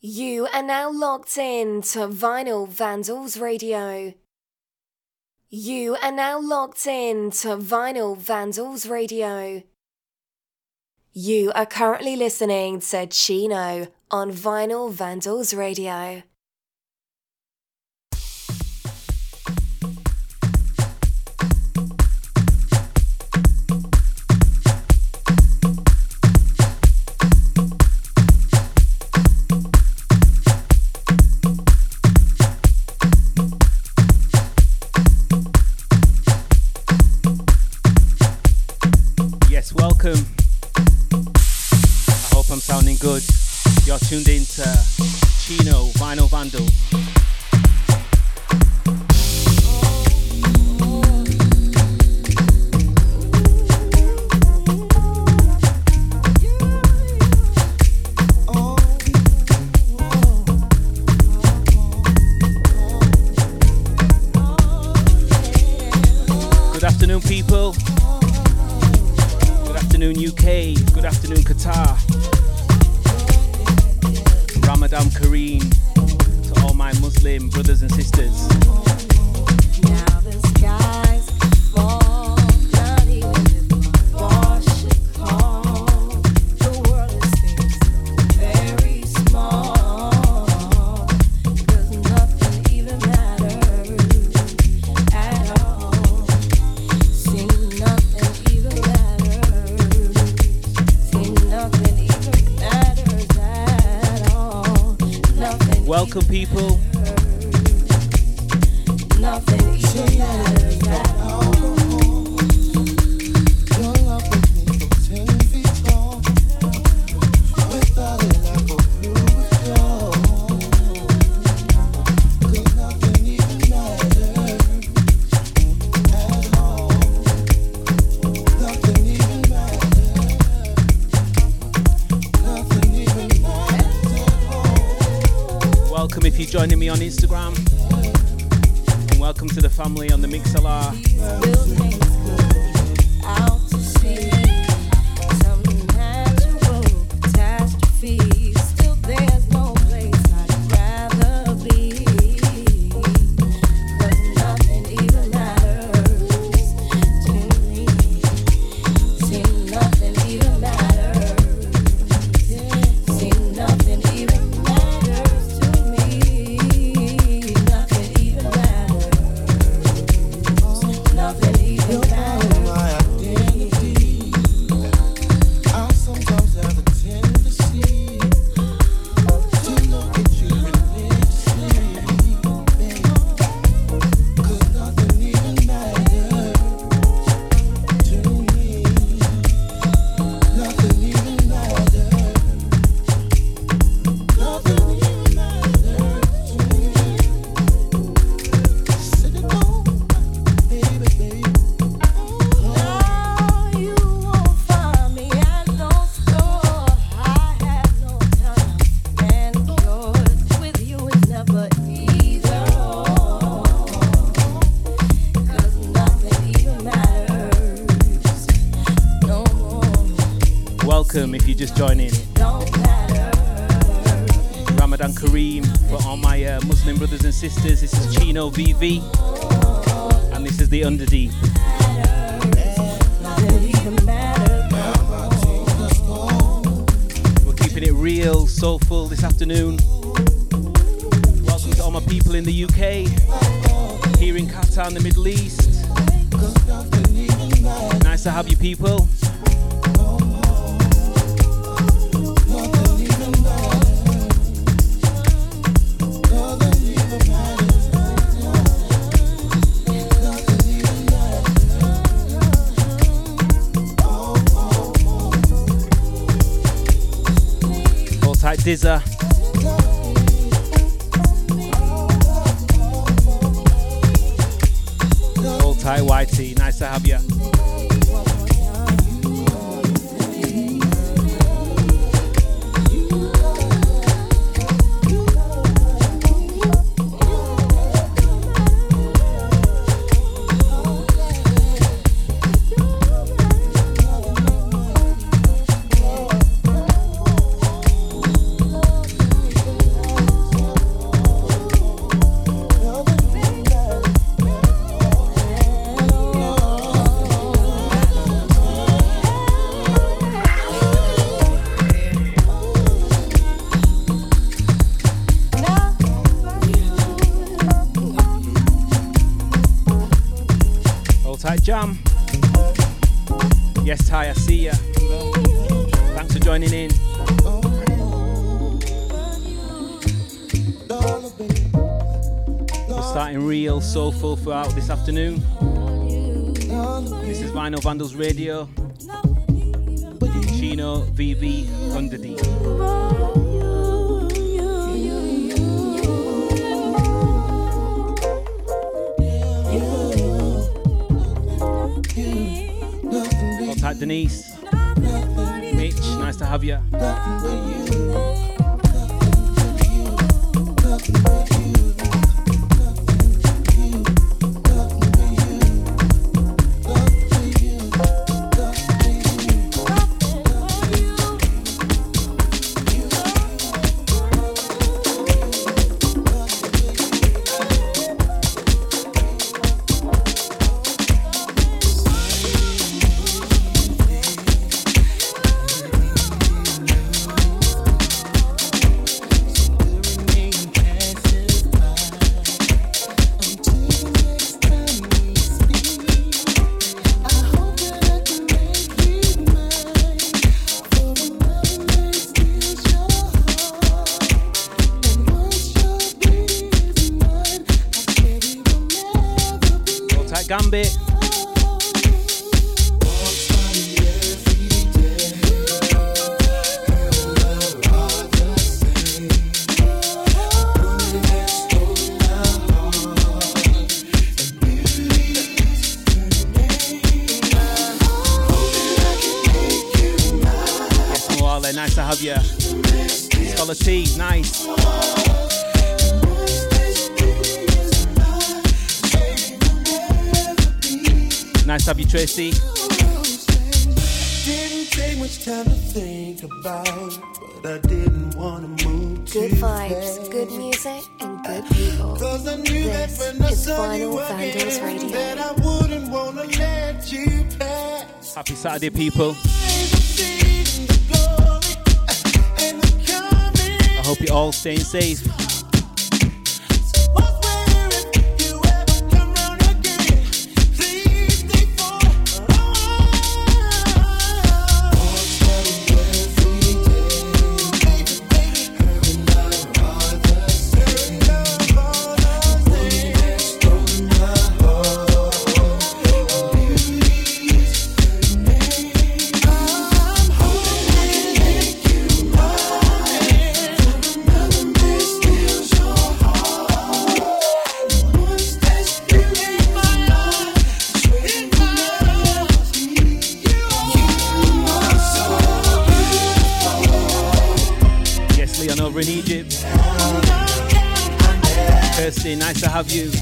You are now locked in to Vinyl Vandals Radio. You are now locked in to Vinyl Vandals Radio. You are currently listening to Chino on Vinyl Vandals Radio. VV, uh, and sisters. this is Chino V V and this is the Underdeep. We're keeping it real, soulful this afternoon. Welcome to all my people in the UK, here in Qatar in the Middle East. Nice to have you people. Dizza. Hold tight, Whitey. Nice to have you. Happy Saturday, people. I hope you're all staying safe. have you?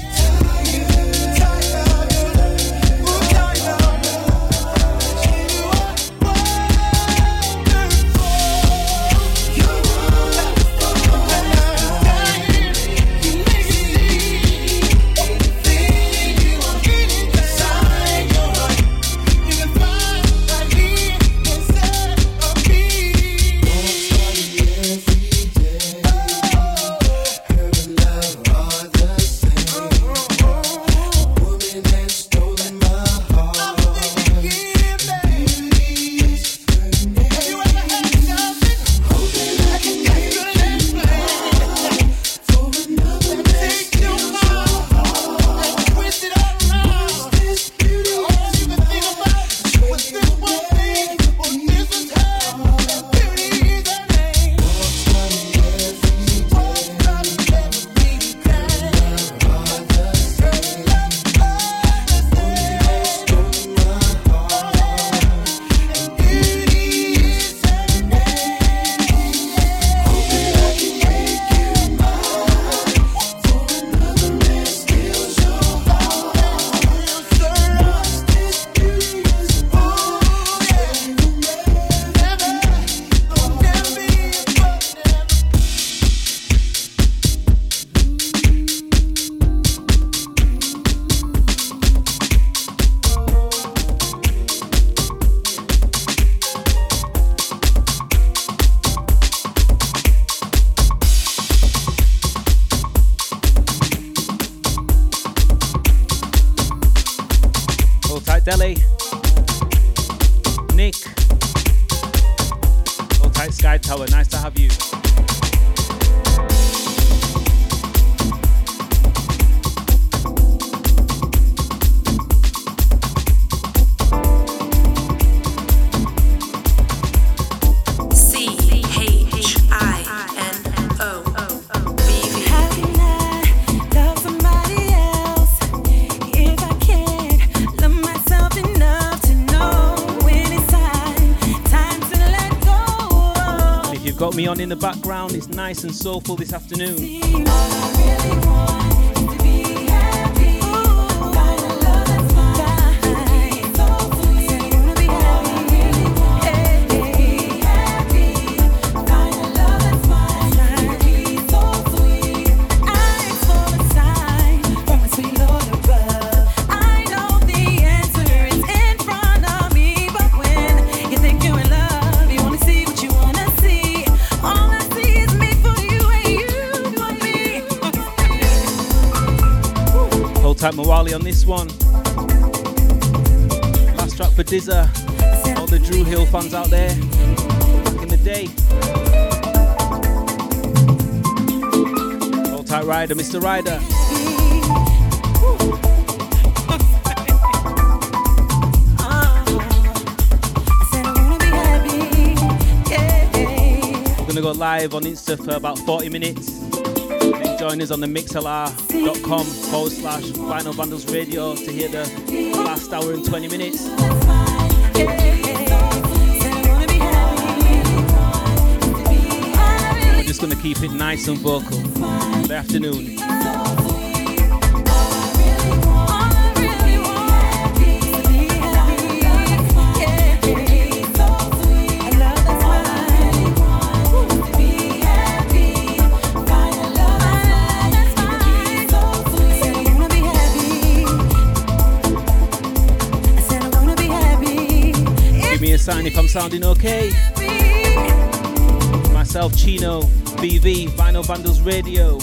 Nice and soulful this afternoon. Type Mawali on this one. Last track for Dizza. All the Dru Hill fans out there. Back in the day. Hold tight Rider, Mr. Rider. We're gonna go live on Insta for about 40 minutes. Join us on the mixlr.com forward slash Vinyl Vandals Radio to hear the last hour and 20 minutes. We're just going to keep it nice and vocal. Good afternoon. Sign if I'm sounding okay. Myself, Chino, BV, Vinyl Vandals Radio.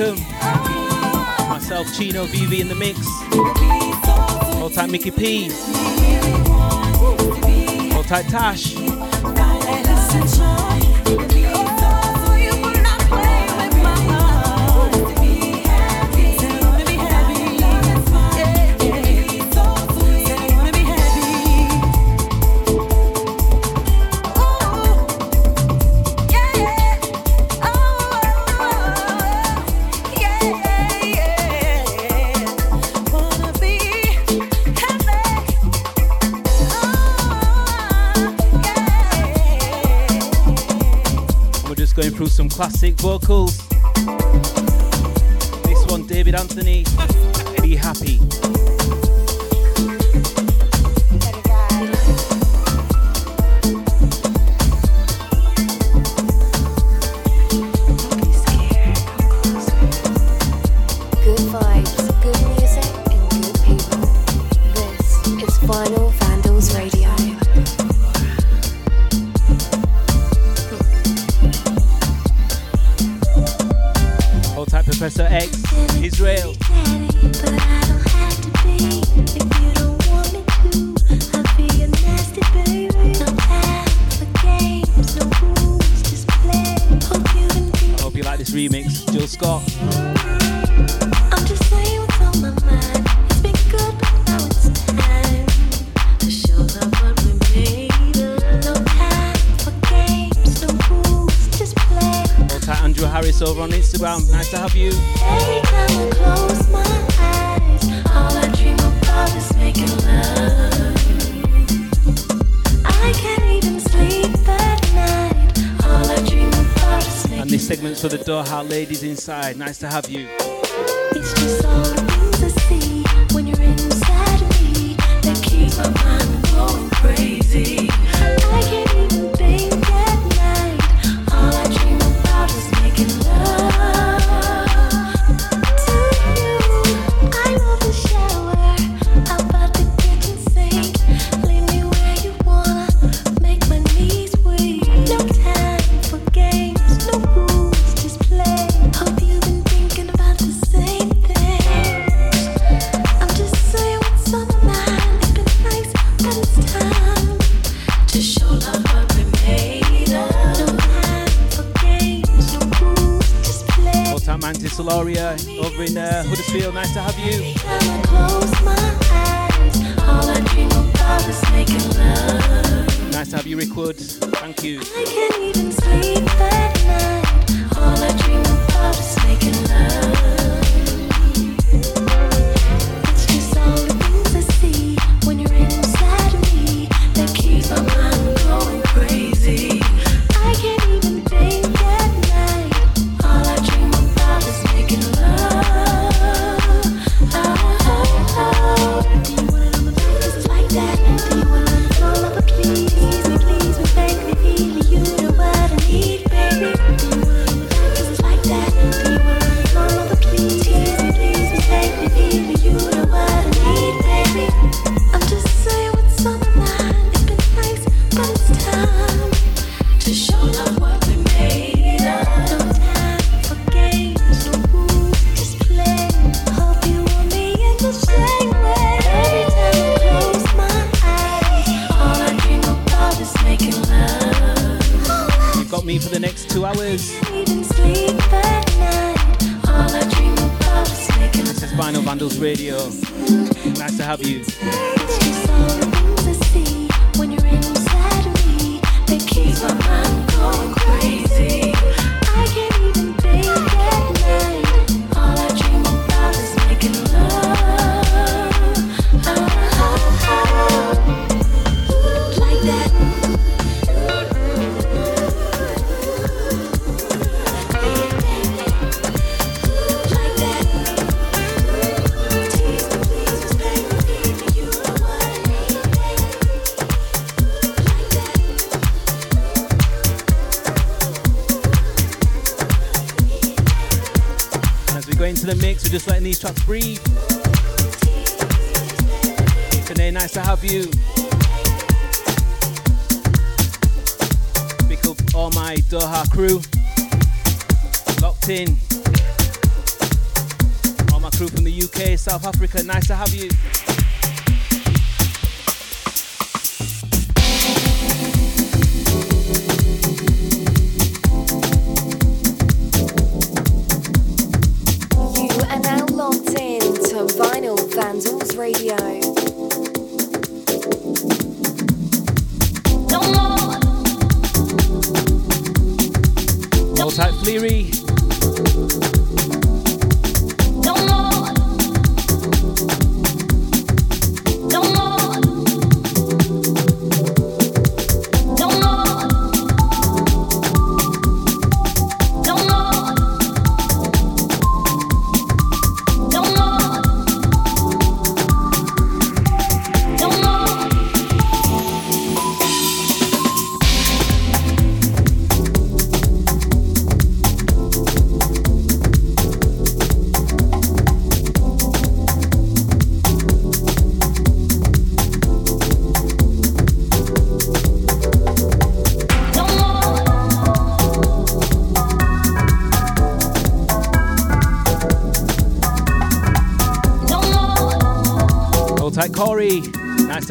Welcome. Myself, Chino, VV in the mix. Hold tight, Mickey P. Hold tight, Tash. Some classic vocals. This one, David Anthony, Be Happy. For the Doha ladies inside. Nice to have you.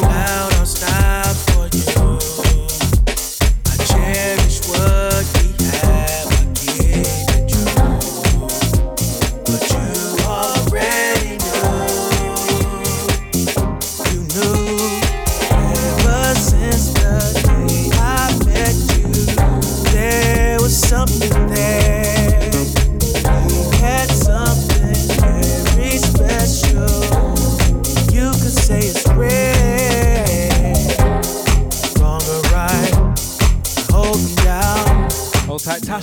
Bella.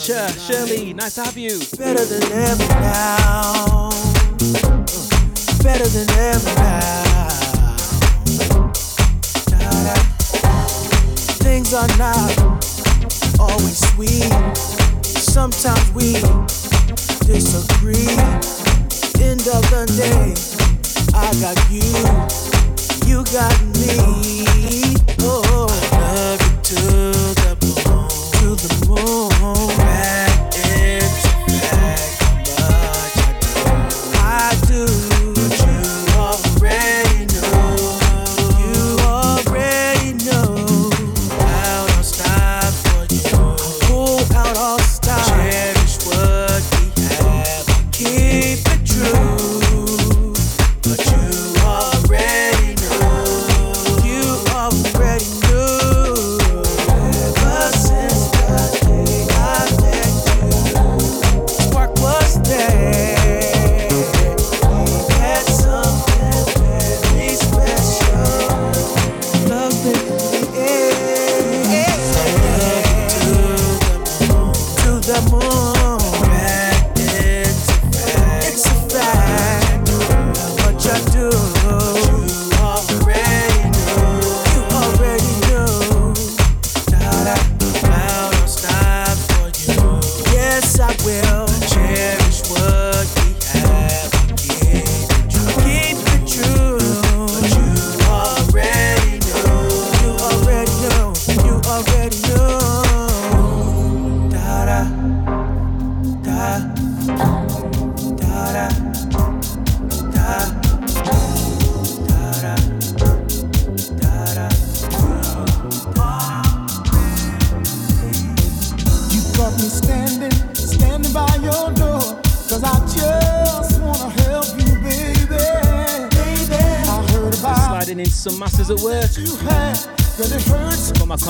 Tasha, Shirley, nice to have you. Better than ever now. Better than ever now. Things are not always sweet. Sometimes we disagree. End of the day, I got you, you got me. Oh, I love you to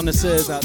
connoisseurs out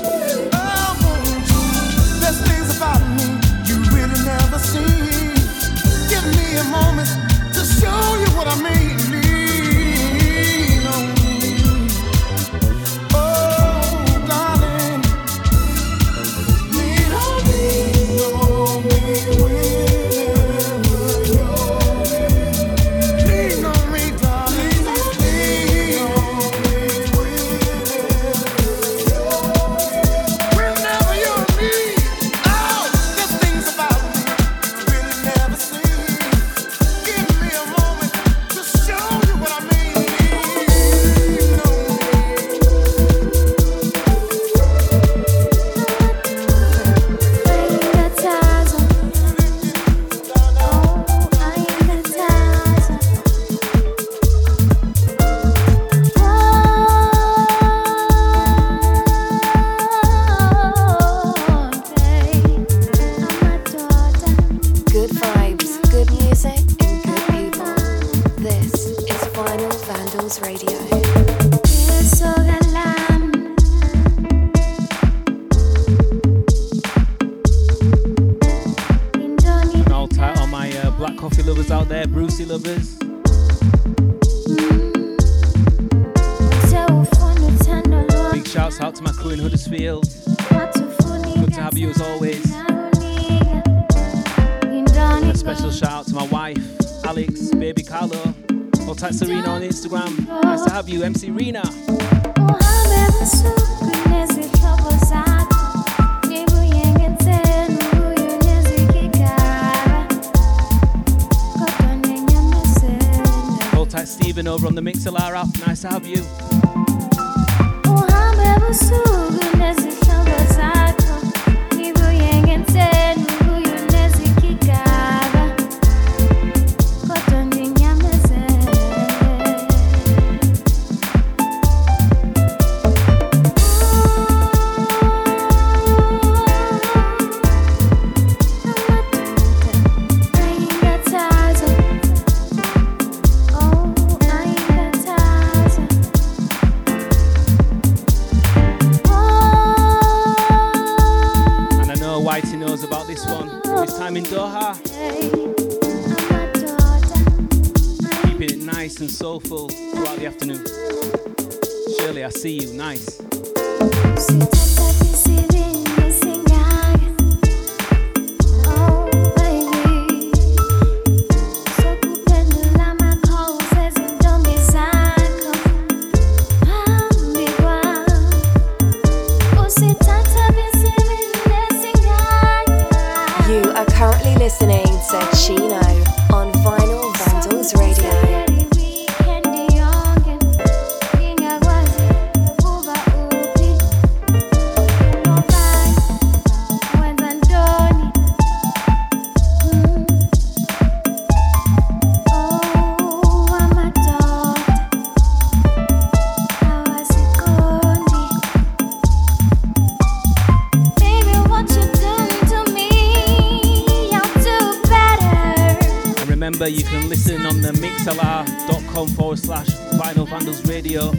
facebook.com forward slash vinyl vandals radio.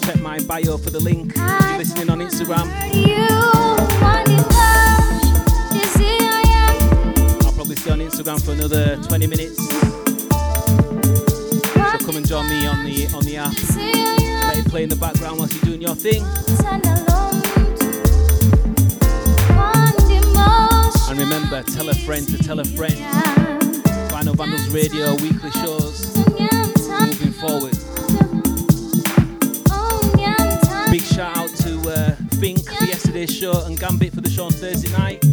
Check my bio for the link. If you're listening on Instagram, I'll probably stay on Instagram for another 20 minutes. So come and join me on the on the app. Let it play in the background whilst you're doing your thing. And remember, tell a friend to tell a friend. Vinyl Vandals Radio weekly shows moving forward. Big shout out to uh, Fink for yesterday's show and Gambit for the show on Thursday night.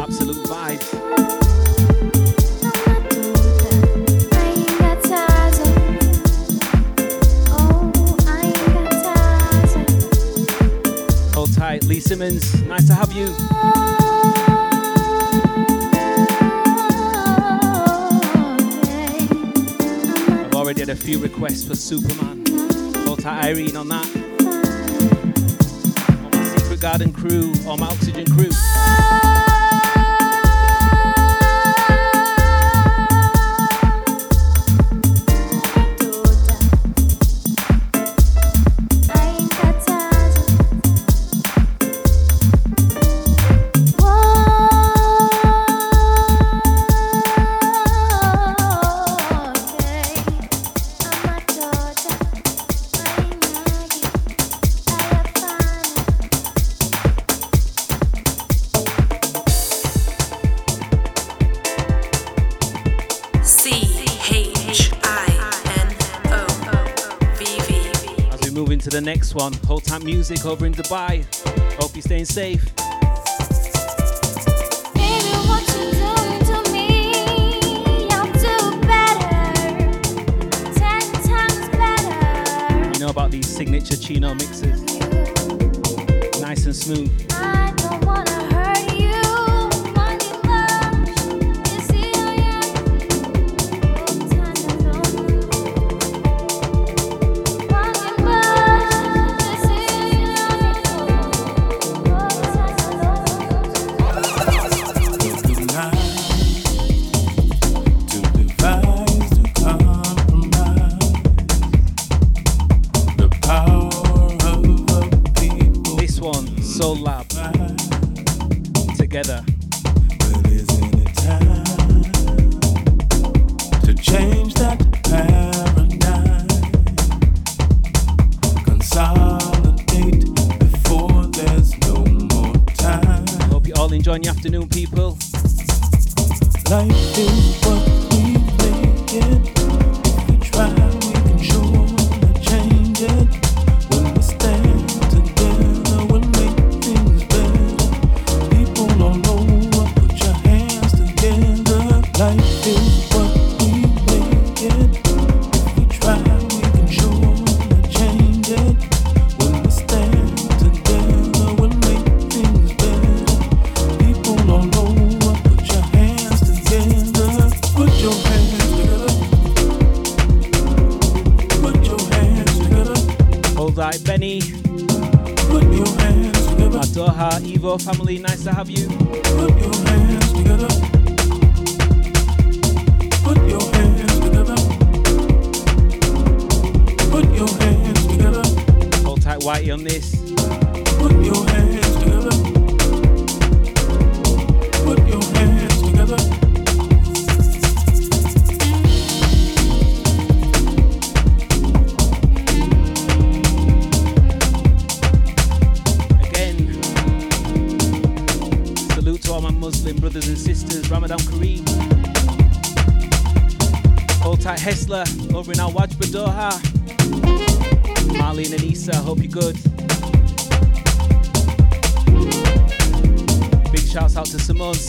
Absolute vibes. Lee Simmons. Nice to have you. few requests for Superman. Shout out Irene on that. On my Secret Garden crew, on my Oxygen crew. the next one. Whole time music over in Dubai. Hope you're staying safe. You know about these signature chino mixes. Nice and smooth.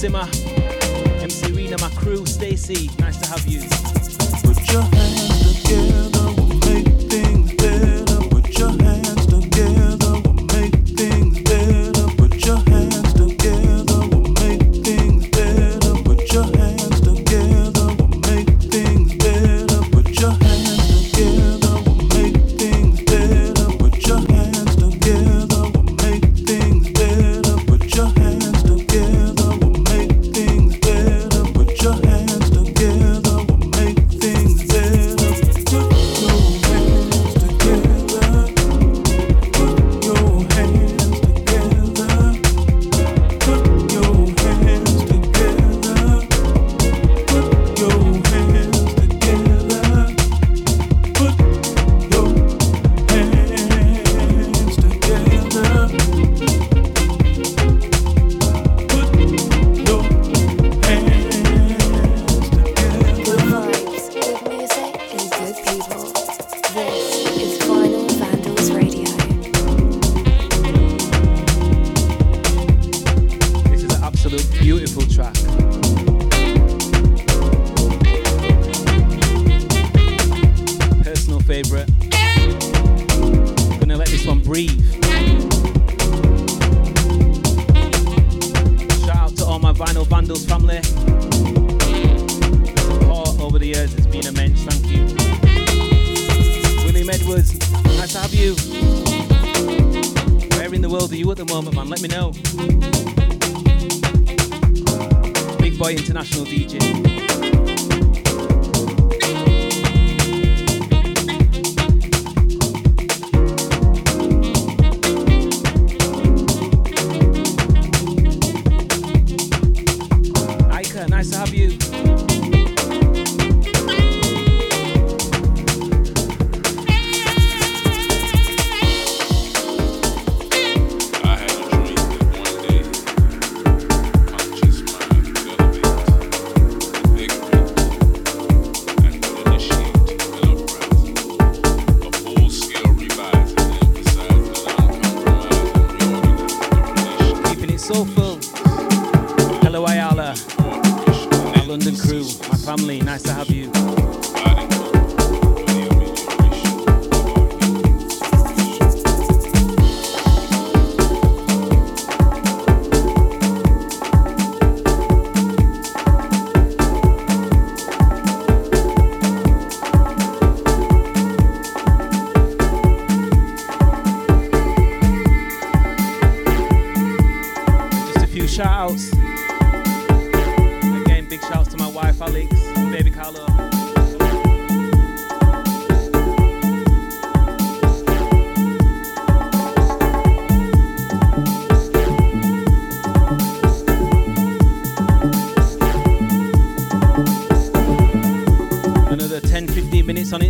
Simmer, MC Rena, my crew, Stacy, nice to have you.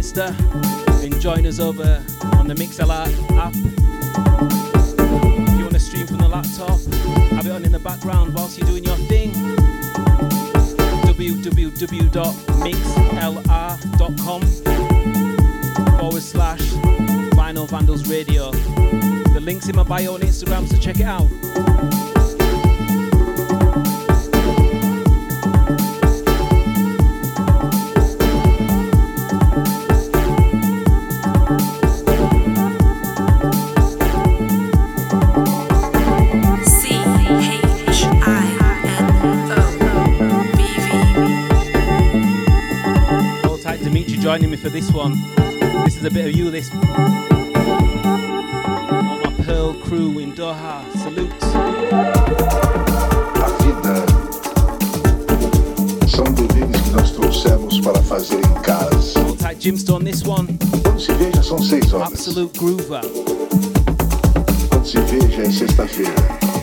Insta. You can join us over on the MixLR app. If you want to stream from the laptop, have it on in the background whilst you're doing your thing. www.mixlr.com forward slash Vinyl Vandals Radio. The link's in my bio on Instagram, so check it out. joining me for this one. This is a bit of you, this. All my Pearl crew in Doha, salute. A vida. são delírios que nós trouxemos para fazer em casa. Jimstone, this one. Quando se veja são seis horas. Absolute Groover. Quando se veja é sexta-feira.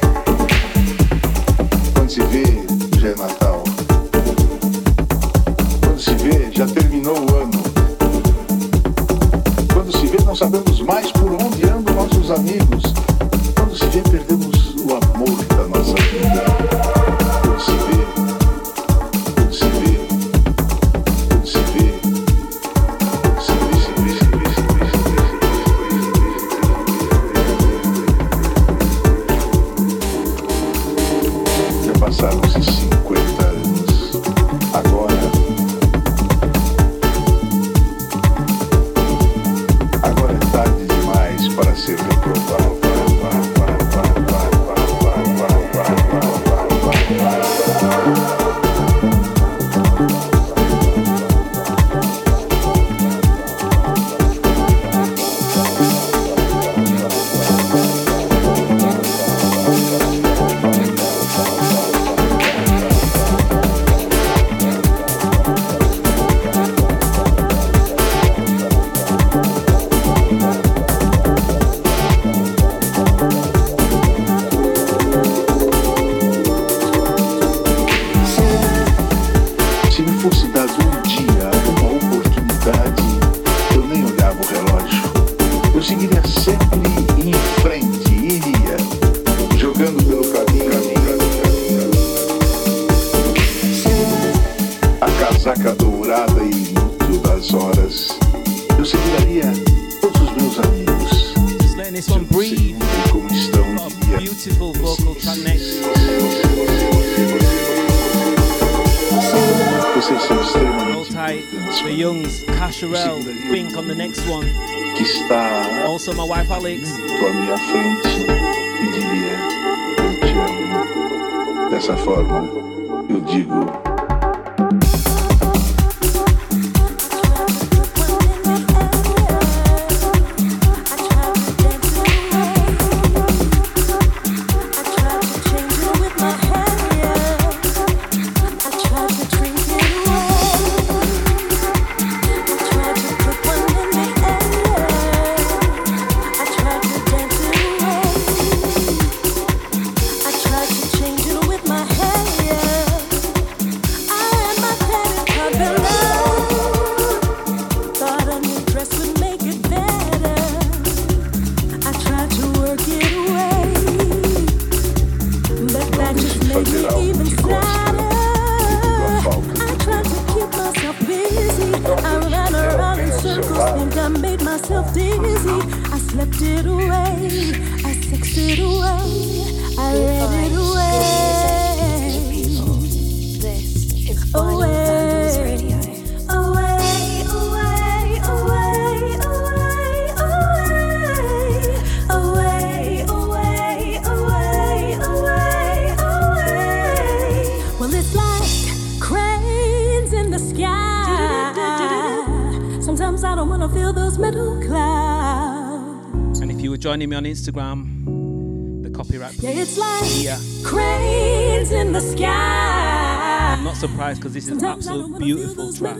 Instagram, the copyright. Yeah, it's like yeah. cranes in the sky. I'm not surprised because this is an absolute beautiful track.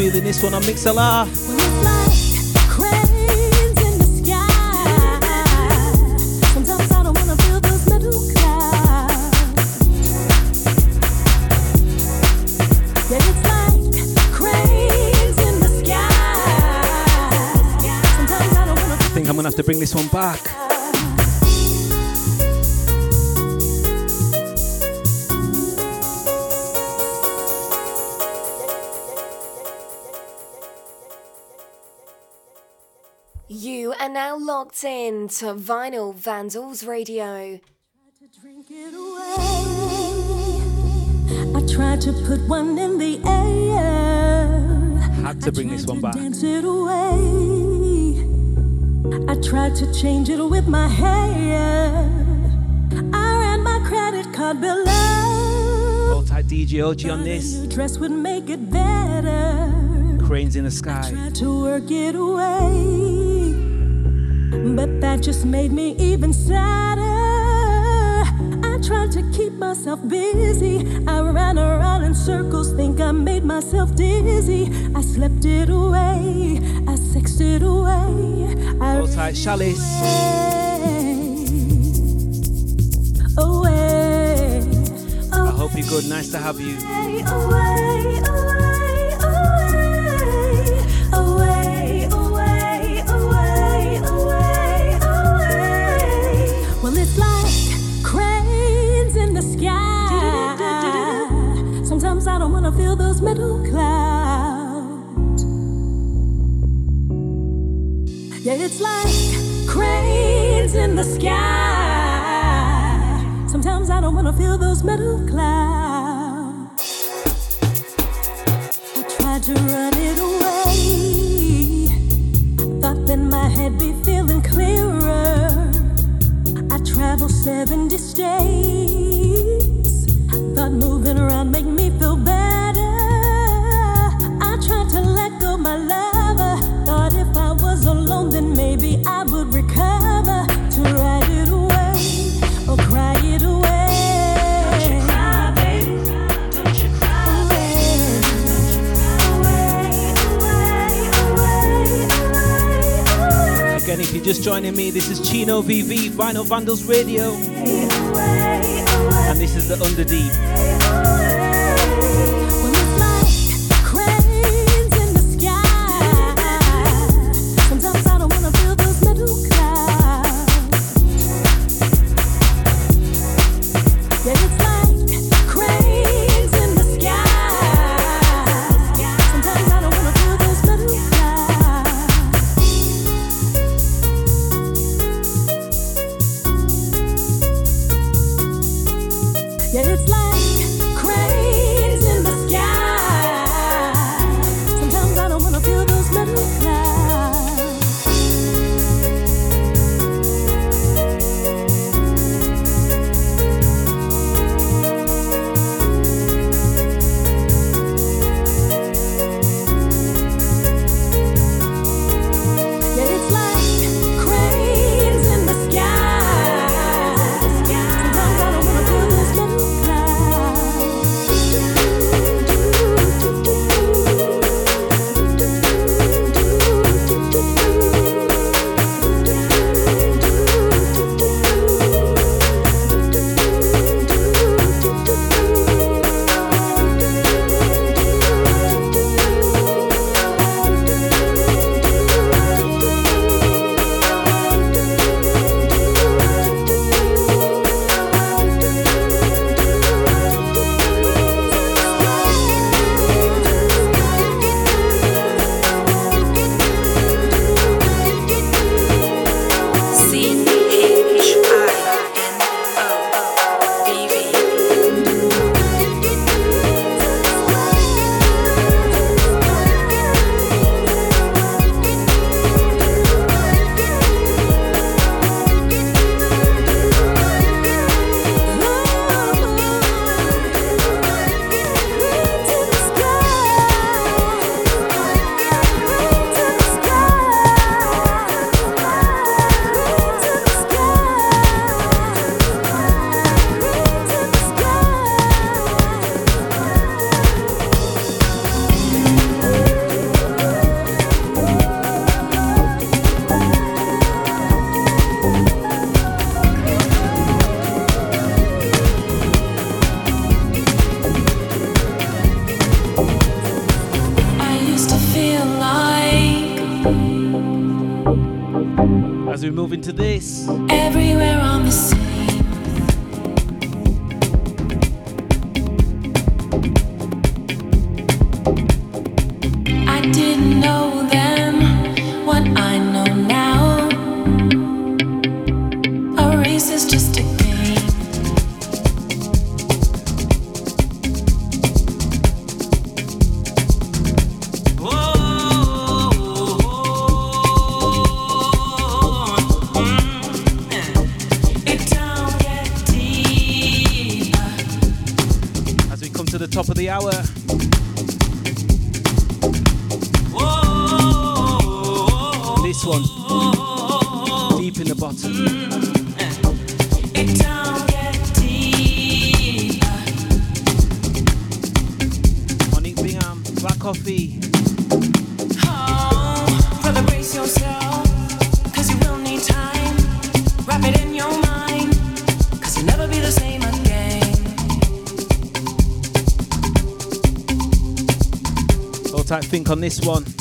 Feeling this one on Mixlr. I think I'm gonna have to bring this one back. To Vinyl Vandals Radio. I tried to put one in the air. Had to bring this one back. Dance it away. I tried to change it with my hair. I ran my credit card below. Hold tight DJ OG on this. Dress would make it better. Cranes in the sky. I Tried to work it away. But that just made me even sadder. I tried to keep myself busy. I ran around in circles, think I made myself dizzy. I slept it away, I sexed it away. I Hold tight, Chalice. Away, I hope you're good. Nice to have you. away, away, away, it's like cranes in the sky. Sometimes I don't wanna feel those metal clouds. I tried to run it away. I Thought that my head be feeling clearer. I traveled 70 Again, if you're just joining me, this is Chino VV, Vinyl Vandals Radio. And this is the Underdeep. deep in the bottom. Black Coffee. Oh, brother, brace you will need time. Wrap it in your you'll never be the same again. Think on this one.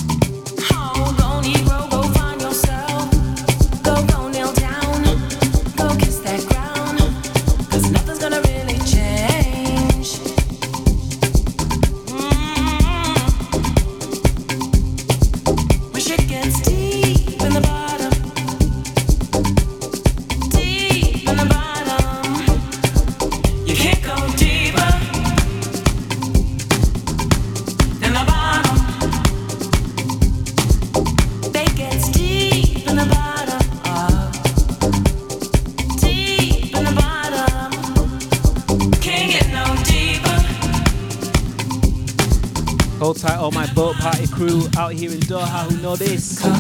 here in Doha who know this.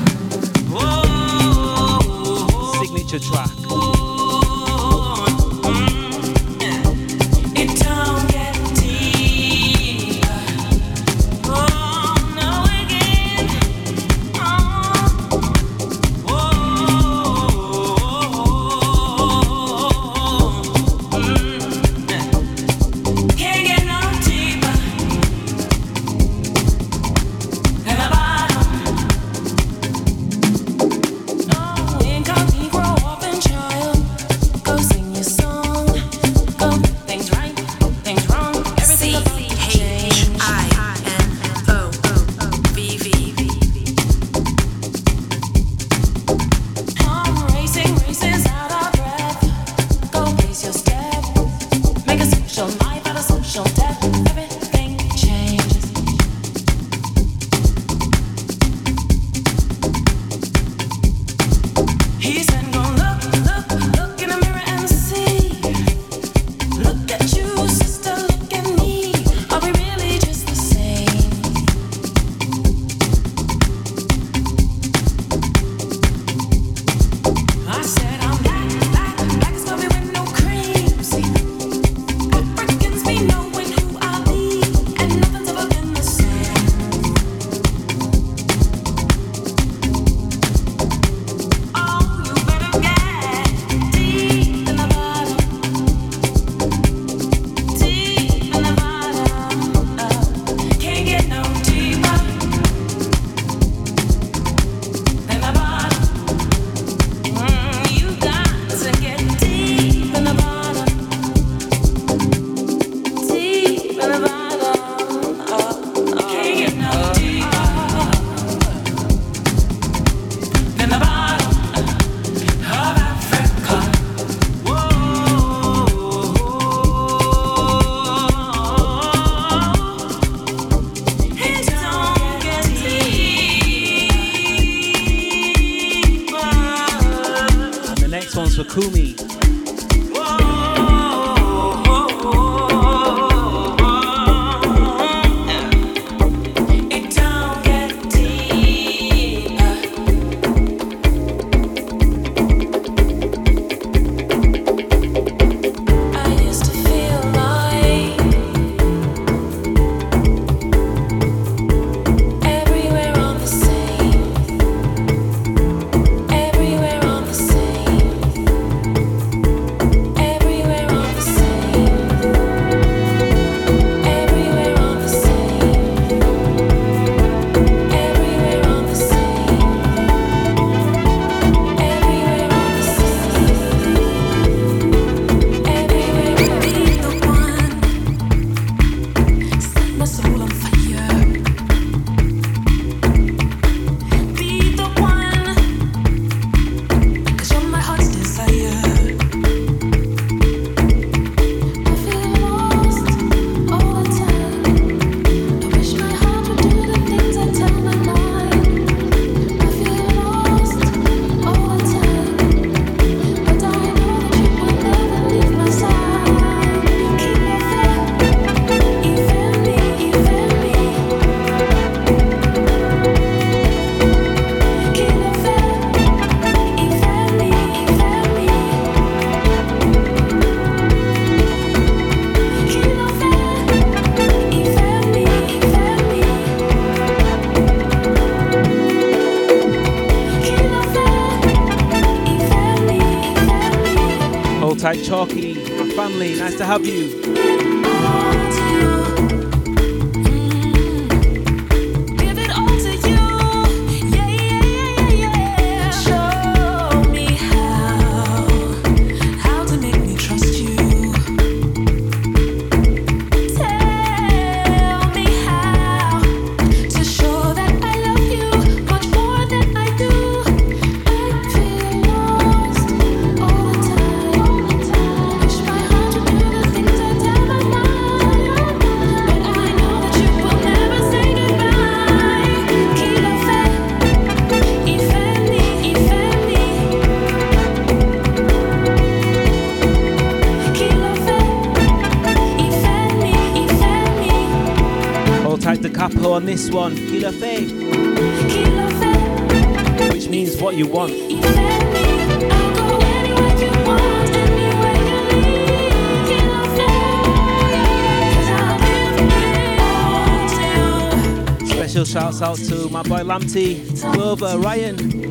Shouts out to my boy Lamptey, Clover, Ryan,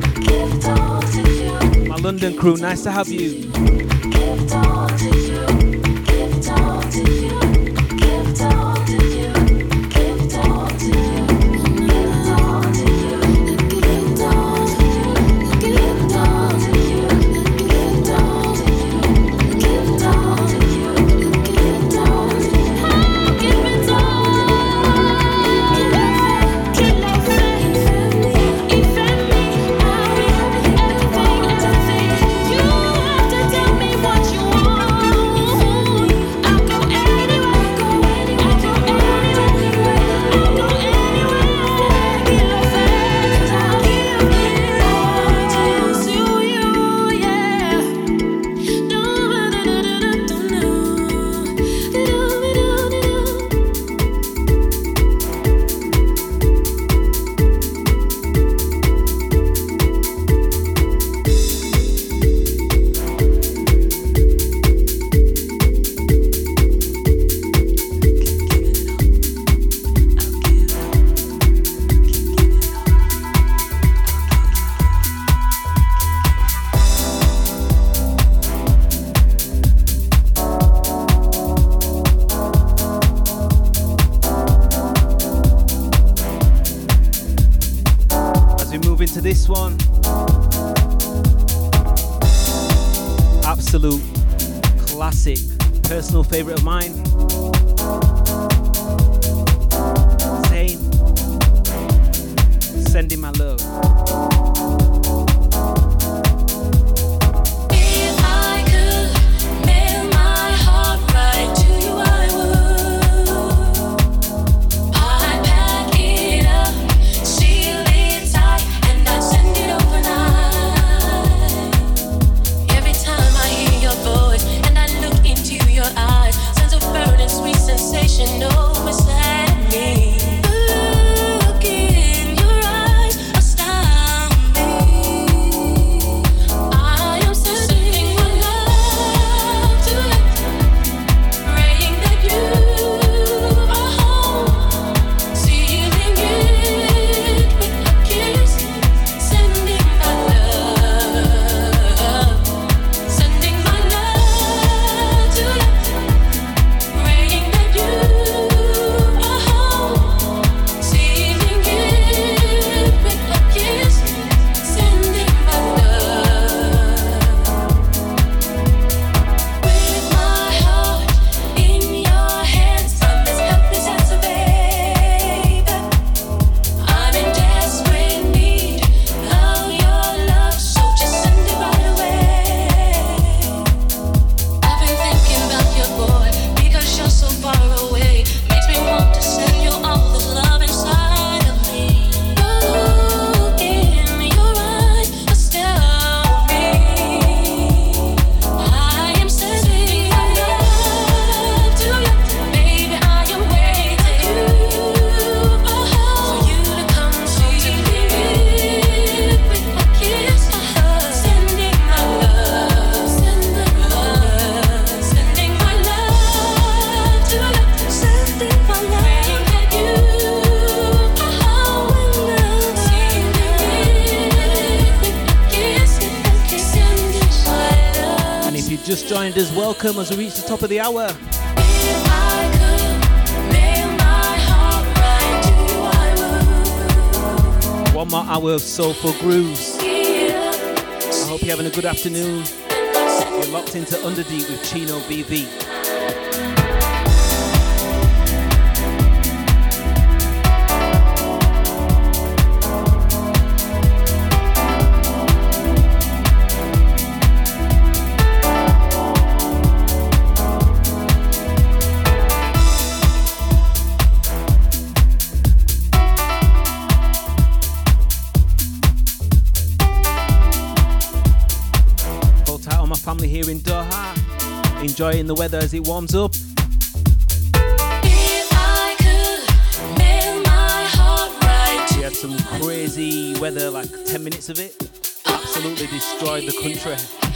my London crew, nice to have you this one. Absolute classic, personal favorite of mine. Same. Sending my love. Welcome as we reach the top of the hour. One more hour of soulful grooves. I hope you're having a good afternoon. You're locked into Underdeep with Chino VV. Enjoying the weather as it warms up. We had some crazy weather, like 10 minutes of it. Absolutely destroyed the country.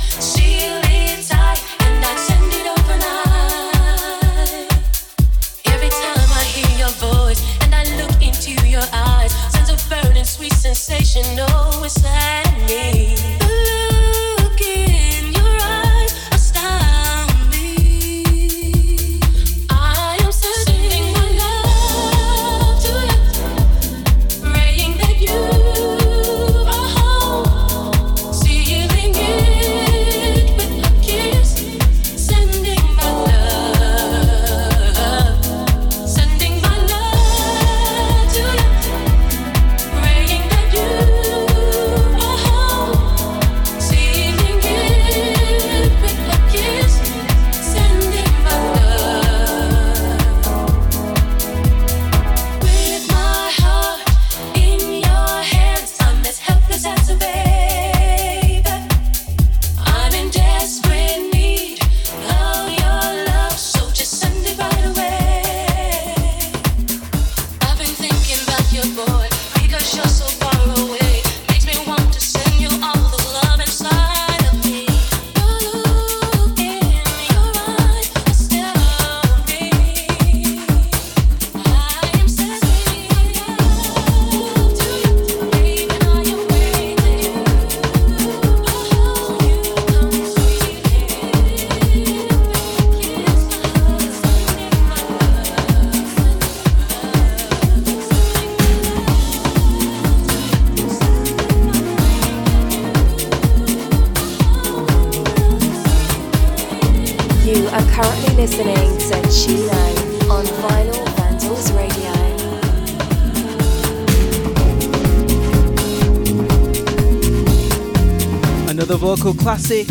Classic.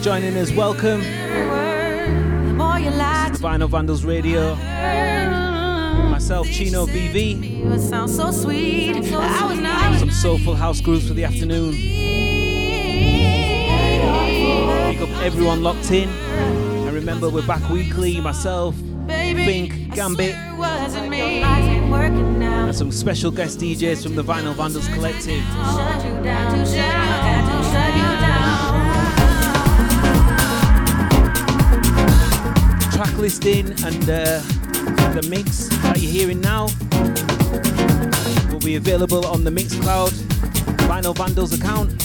Joining us, welcome. Vinyl Vandals Radio. Myself, Chino VV. so sweet. Some soulful house grooves for the afternoon. Pick up everyone locked in. And remember, we're back weekly. Myself, Think, Gambit, and some special guest DJs from the Vinyl Vandals Collective. Track listing and uh, the mix that you're hearing now will be available on the Mixcloud Vinyl Vandals account.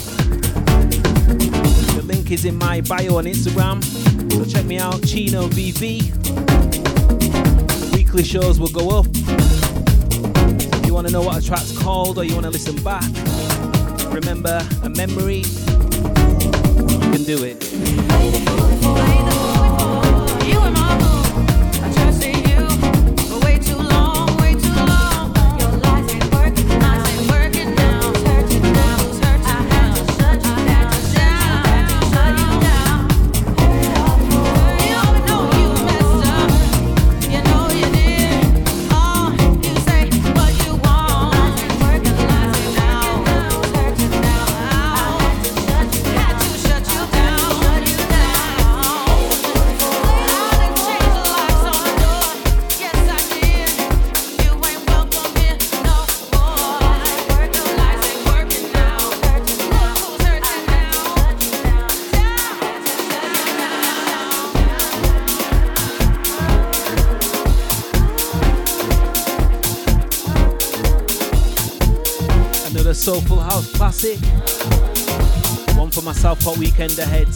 The link is in my bio on Instagram, so check me out, Chino VV. Weekly shows will go up. If you want to know what a track's called or you want to listen back, remember a memory, you can do it. One for my Southport weekend ahead.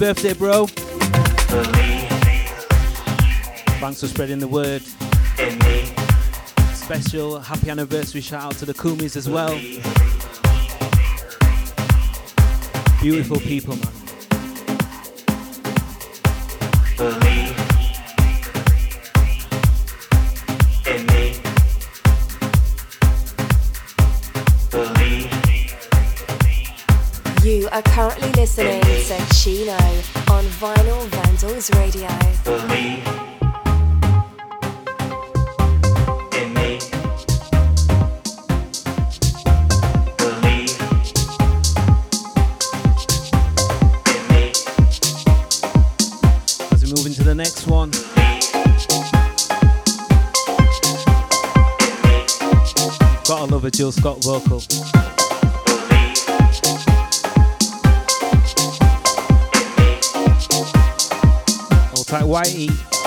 Birthday, bro. Thanks for spreading the word. Special happy anniversary shout out to the Kumis as well. Beautiful people, man. Vandals Radio. As we move into the next one. Gotta love a Jill Scott vocal. Like Whitey.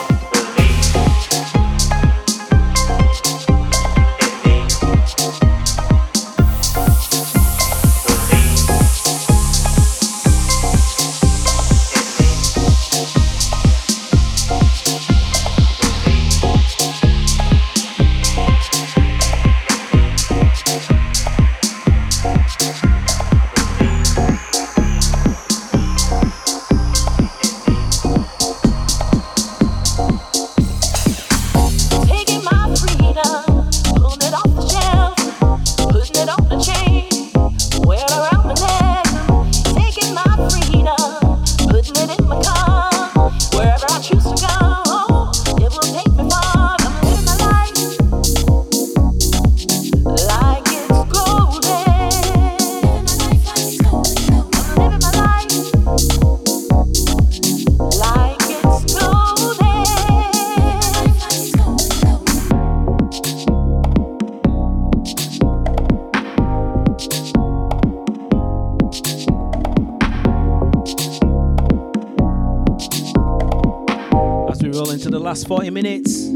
Last 40 minutes.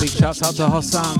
Big shouts out to Hassan.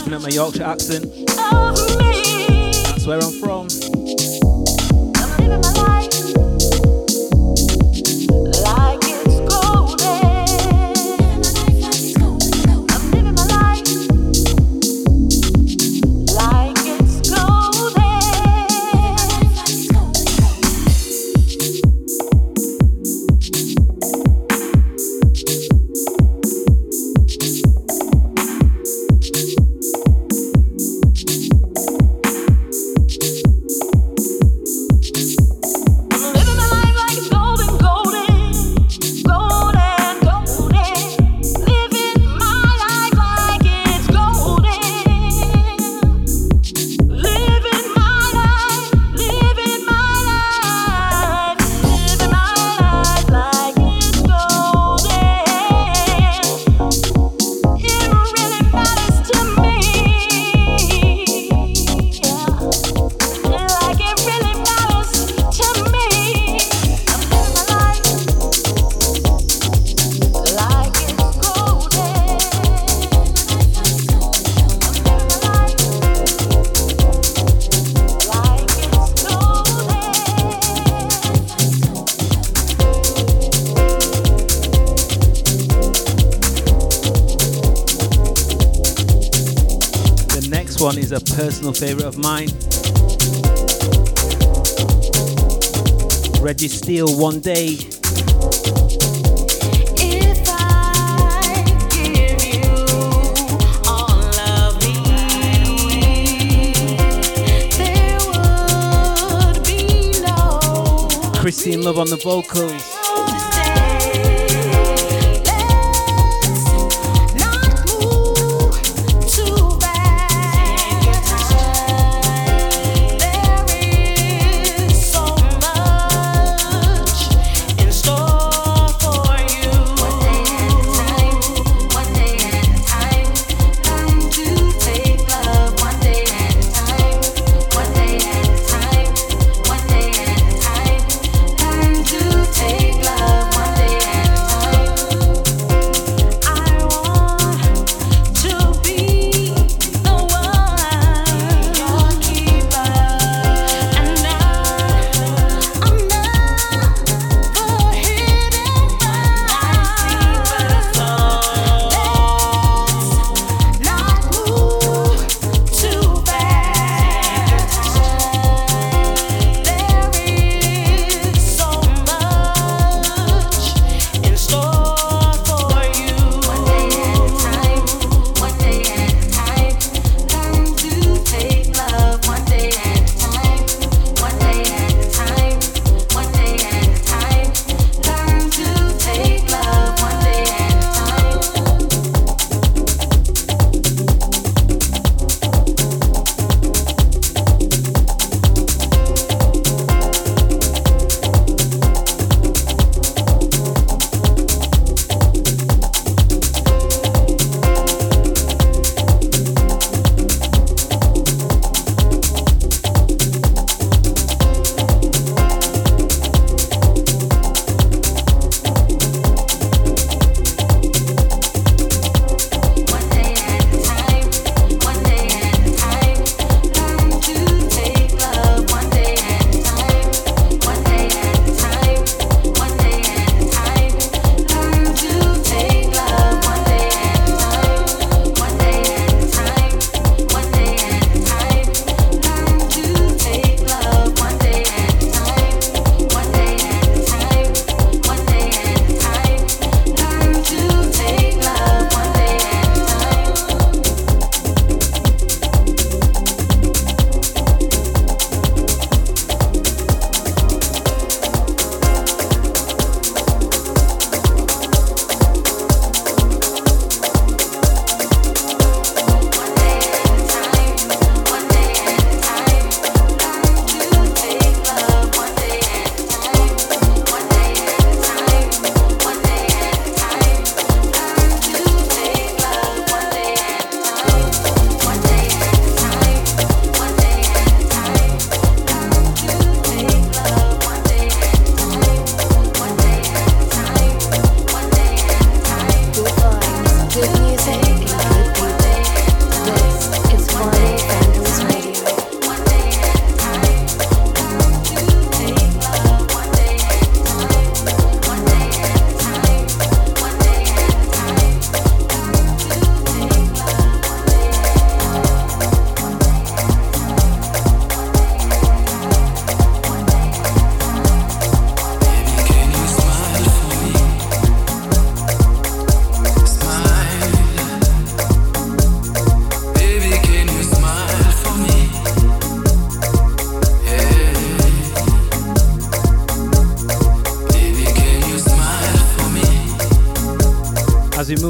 Laughing at my Yorkshire accent. Oh, That's where I'm from. One Day. Christine Love on the vocals.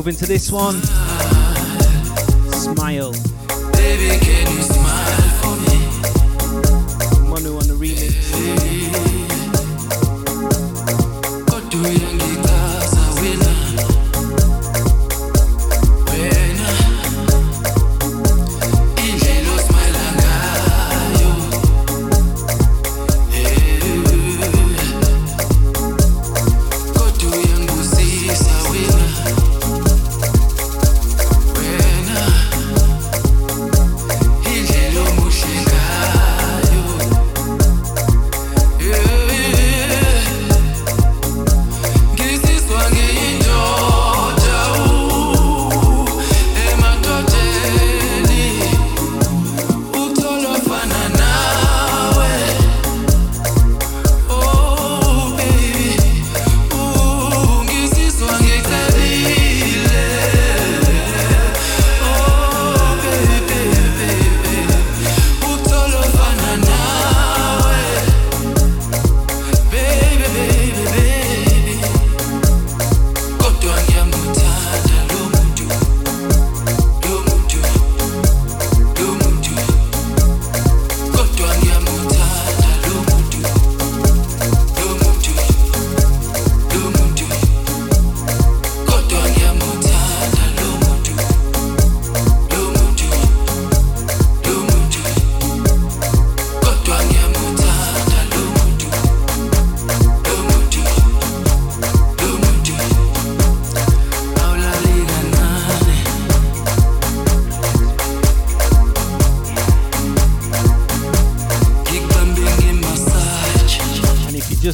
Moving into this one.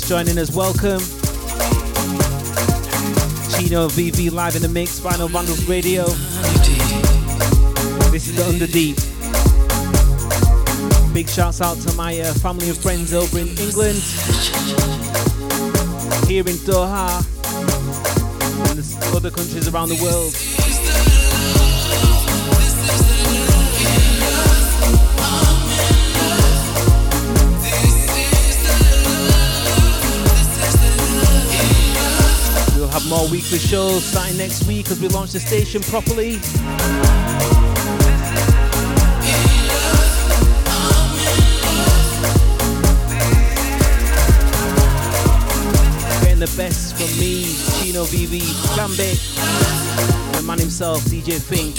joining us, welcome. Chino VV live in the mix, Vinyl Vandals Radio. This is the Under Deep. Big shouts out to my uh, family and friends over in England, here in Doha, and other countries around the world. We'll have more weekly shows starting next week as we launch the station properly. Getting the best from me, Chino VV, Gambit, the man himself, DJ Fink.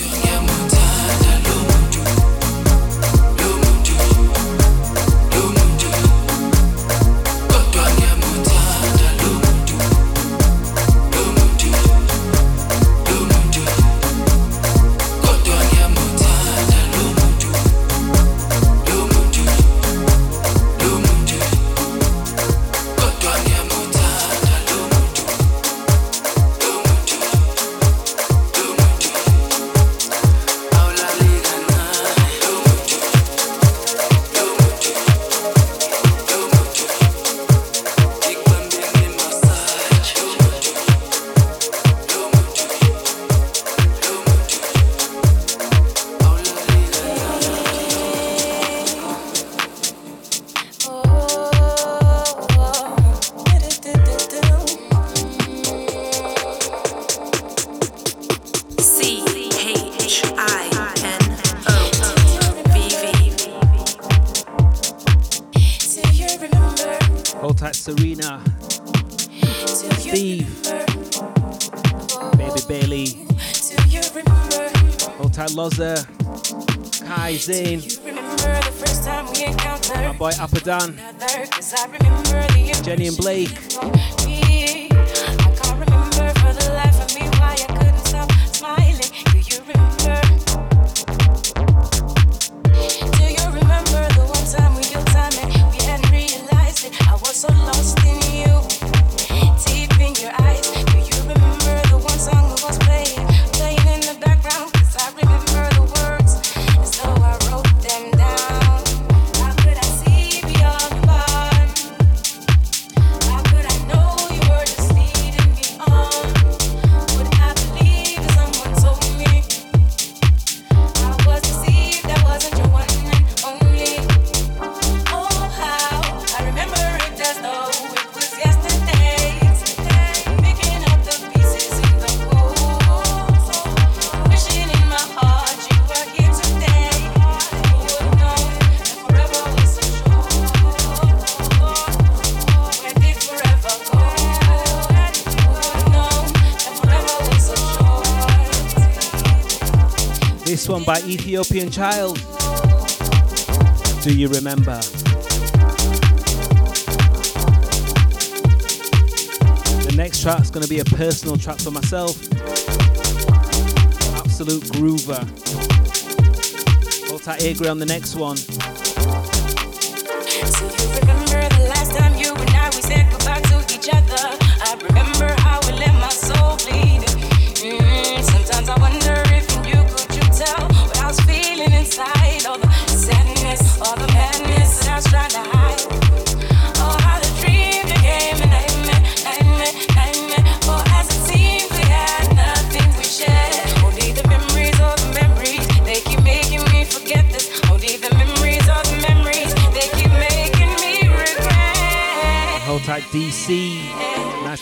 By Ethiopian Child. Do you remember? The next track's gonna be a personal track for myself. Absolute groover. Tight, Agri on the next one. DC.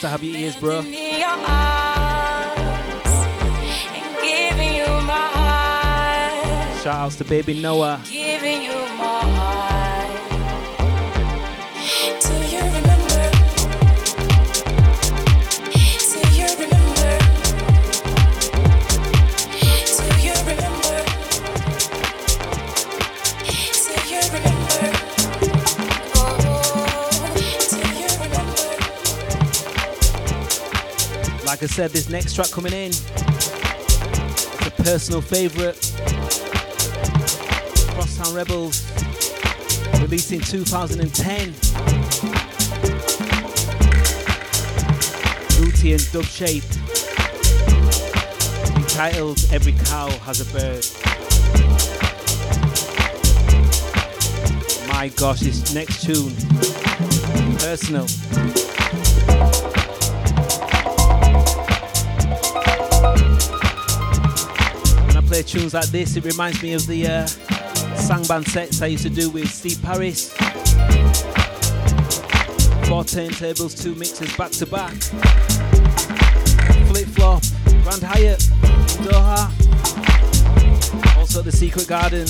To have your ears, bro. Shout outs to baby Noah. I said, this next track coming in, it's a personal favourite. Crosstown Rebels, released in 2010. Rooty and dub shape, entitled Every Cow Has a Bird. My gosh, this next tune, personal. Play tunes like this, it reminds me of the uh, sangband sets I used to do with Steve Paris. Four turntables, two mixers back to back. Flip flop, Grand Hyatt, Doha. Also the Secret Garden.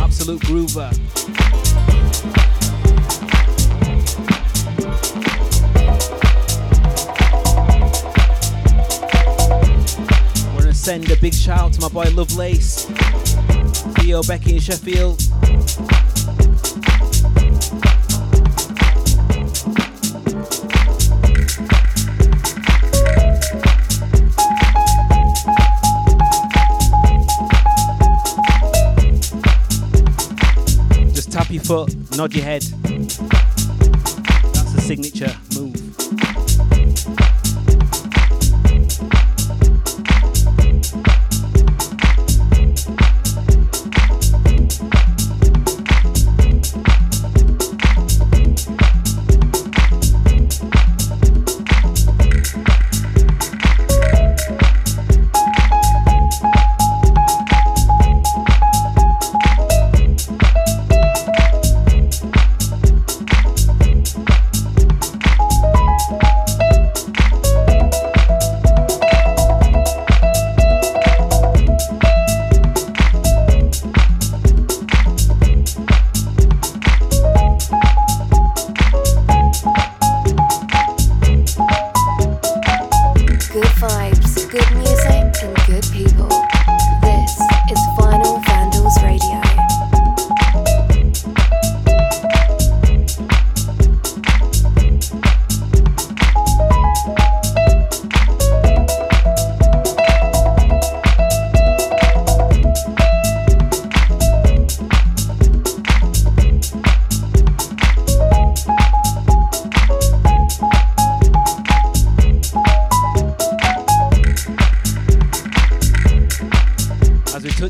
Absolute groover. Send a big shout out to my boy Lovelace, Theo, Becky, in Sheffield. Just tap your foot, nod your head. That's the signature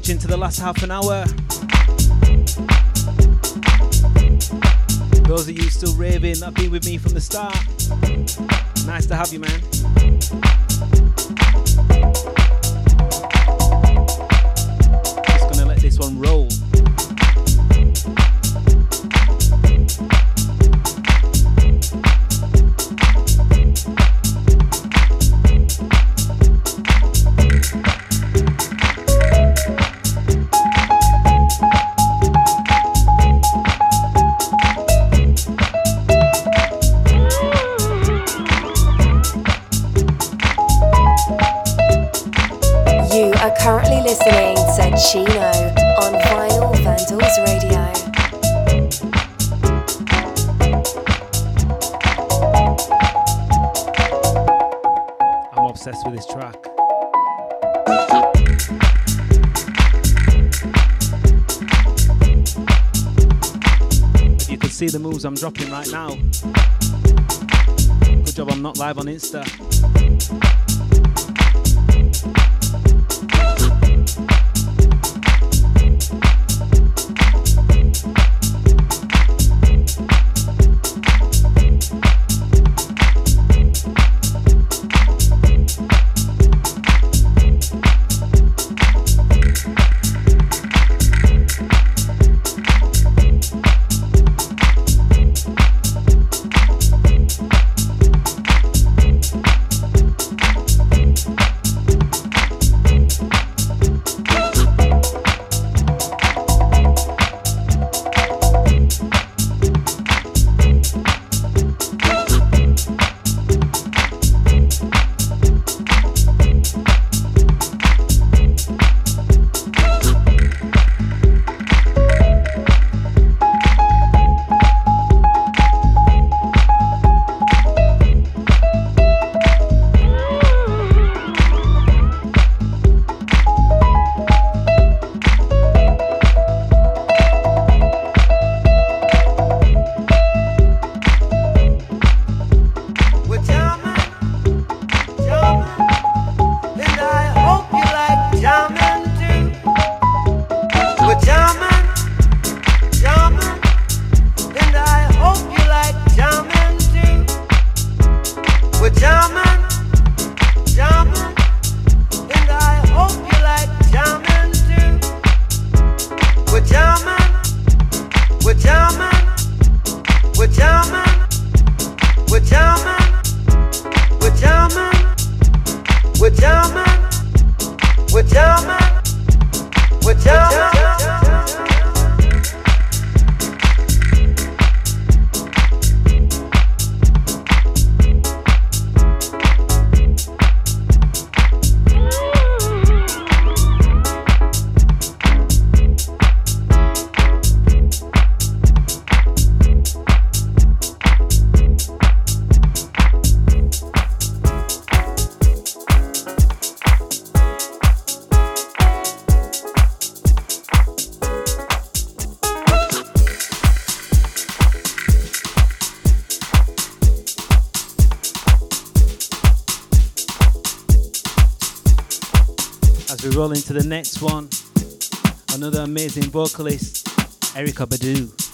move. half an hour. Those of you still raving, that have been with me from the start. Nice to have you, man. I'm dropping right now. Good job I'm not live on Insta. The next one. Another amazing vocalist, Erykah Badu.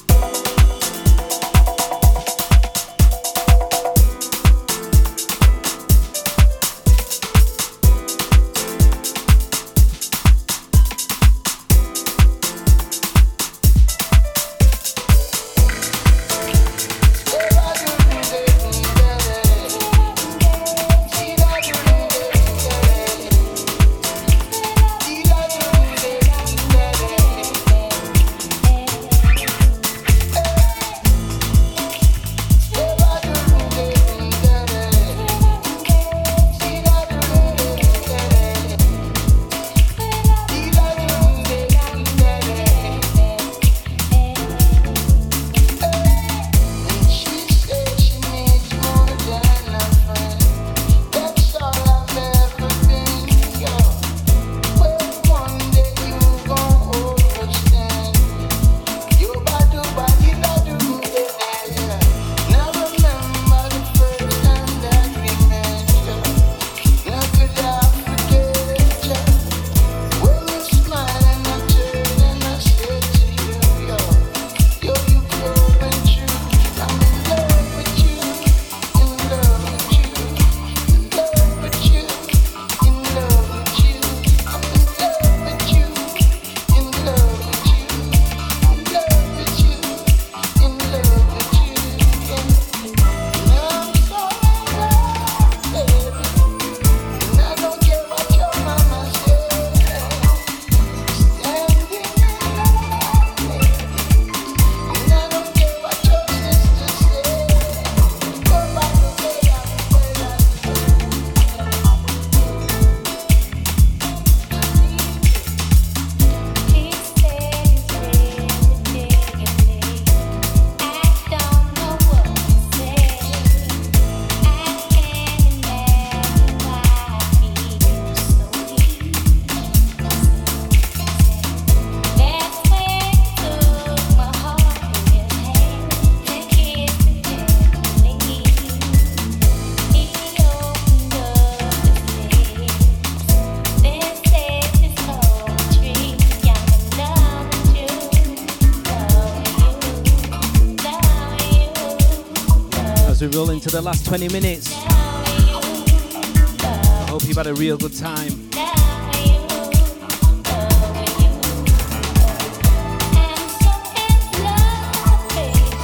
The last 20 minutes. I hope you've had a real good time.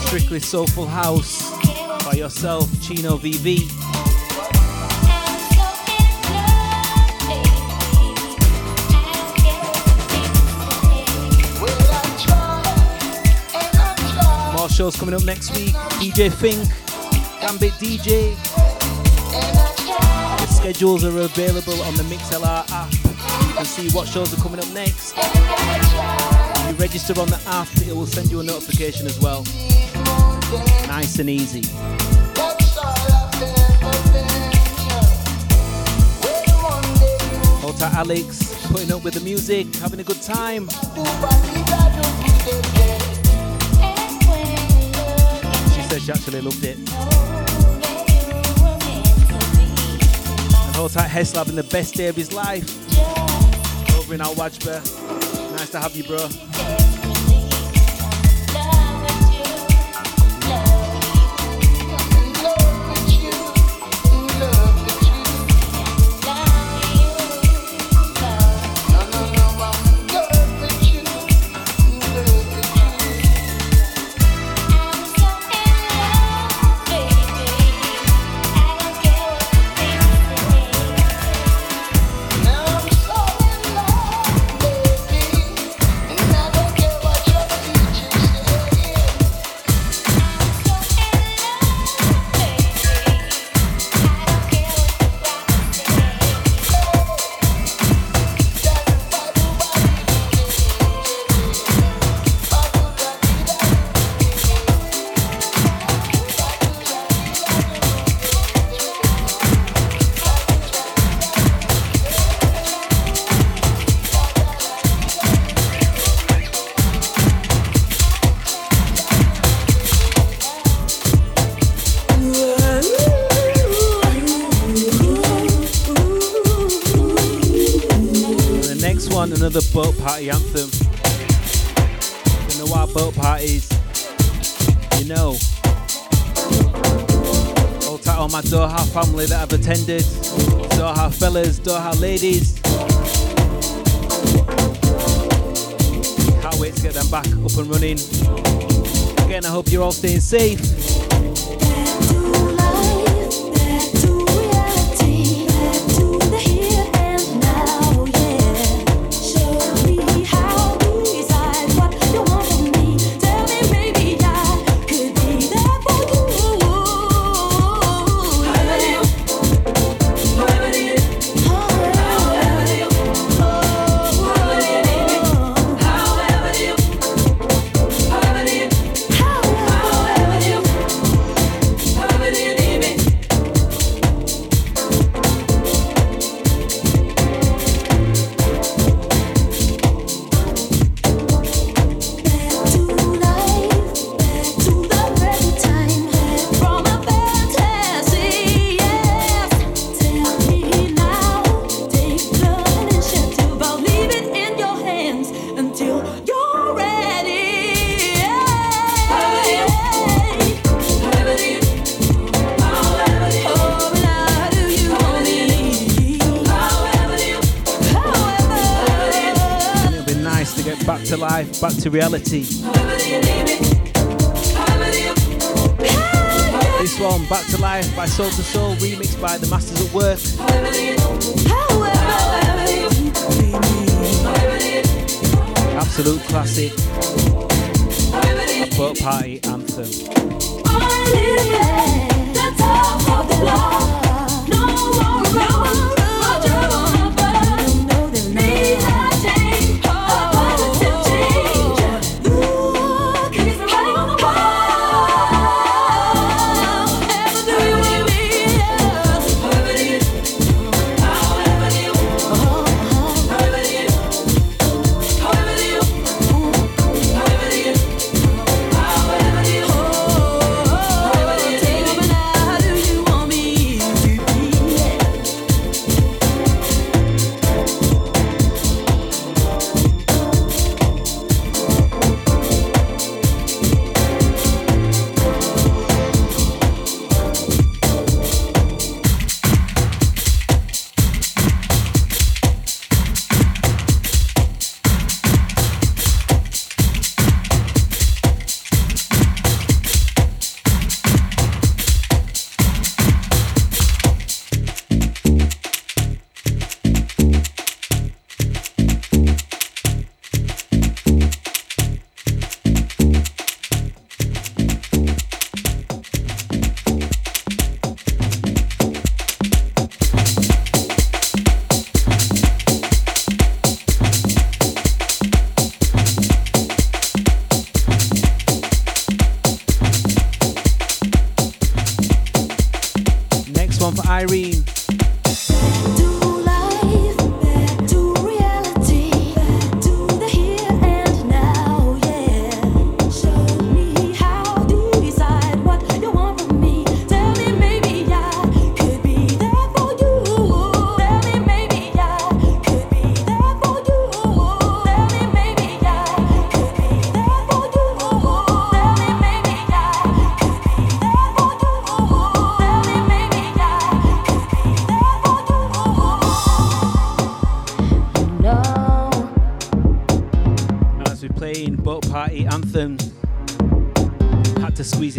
Strictly Soulful House by yourself, Chino VV. Shows coming up next week. DJ Fink, Gambit DJ. The schedules are available on the Mixlr app. You can see what shows are coming up next. If you register on the app, it will send you a notification as well. Nice and easy. Tight, Alex, putting up with the music, having a good time. She said she actually loved it. Tight, Hess having the best day of his life. Over in Al Wajba. Nice to have you, bro. Fellas, Doha ladies. Can't wait to get them back up and running. Again, I hope you're all staying safe. To reality. This one, Back to Life by Soul II Soul, remixed by the Masters at Work. Absolute classic. A boat party anthem.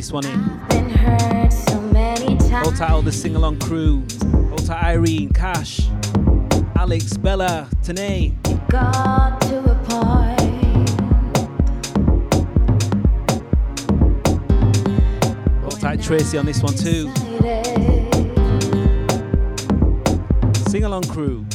this one in. Hold tight, all the sing along crew. Hold tight, Irene, Cash, Alex, Bella, Tanae. Hold tight, Tracy, on this one too. Sing along crew.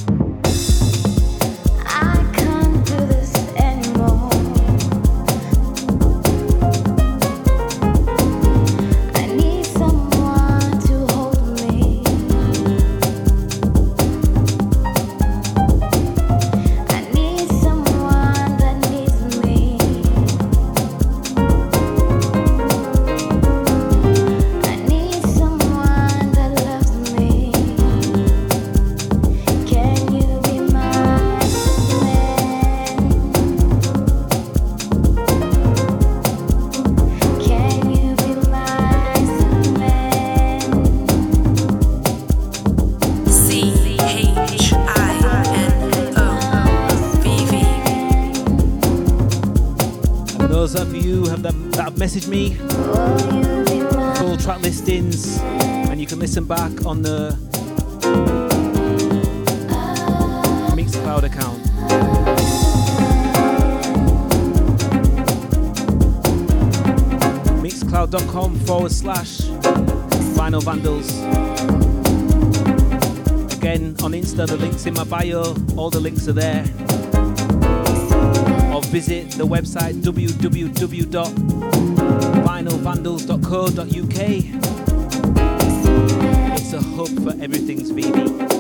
message me. Full track listings, and you can listen back on the Mixcloud account. Mixcloud.com forward slash Vinyl Vandals. Again, on Insta, the link's in my bio, all the links are there visit the website www.vinylvandals.co.uk. It's a hub for everything's VV.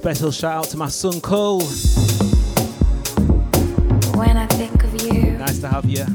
Special shout out to my son Cole. When I think of you. Nice to have you.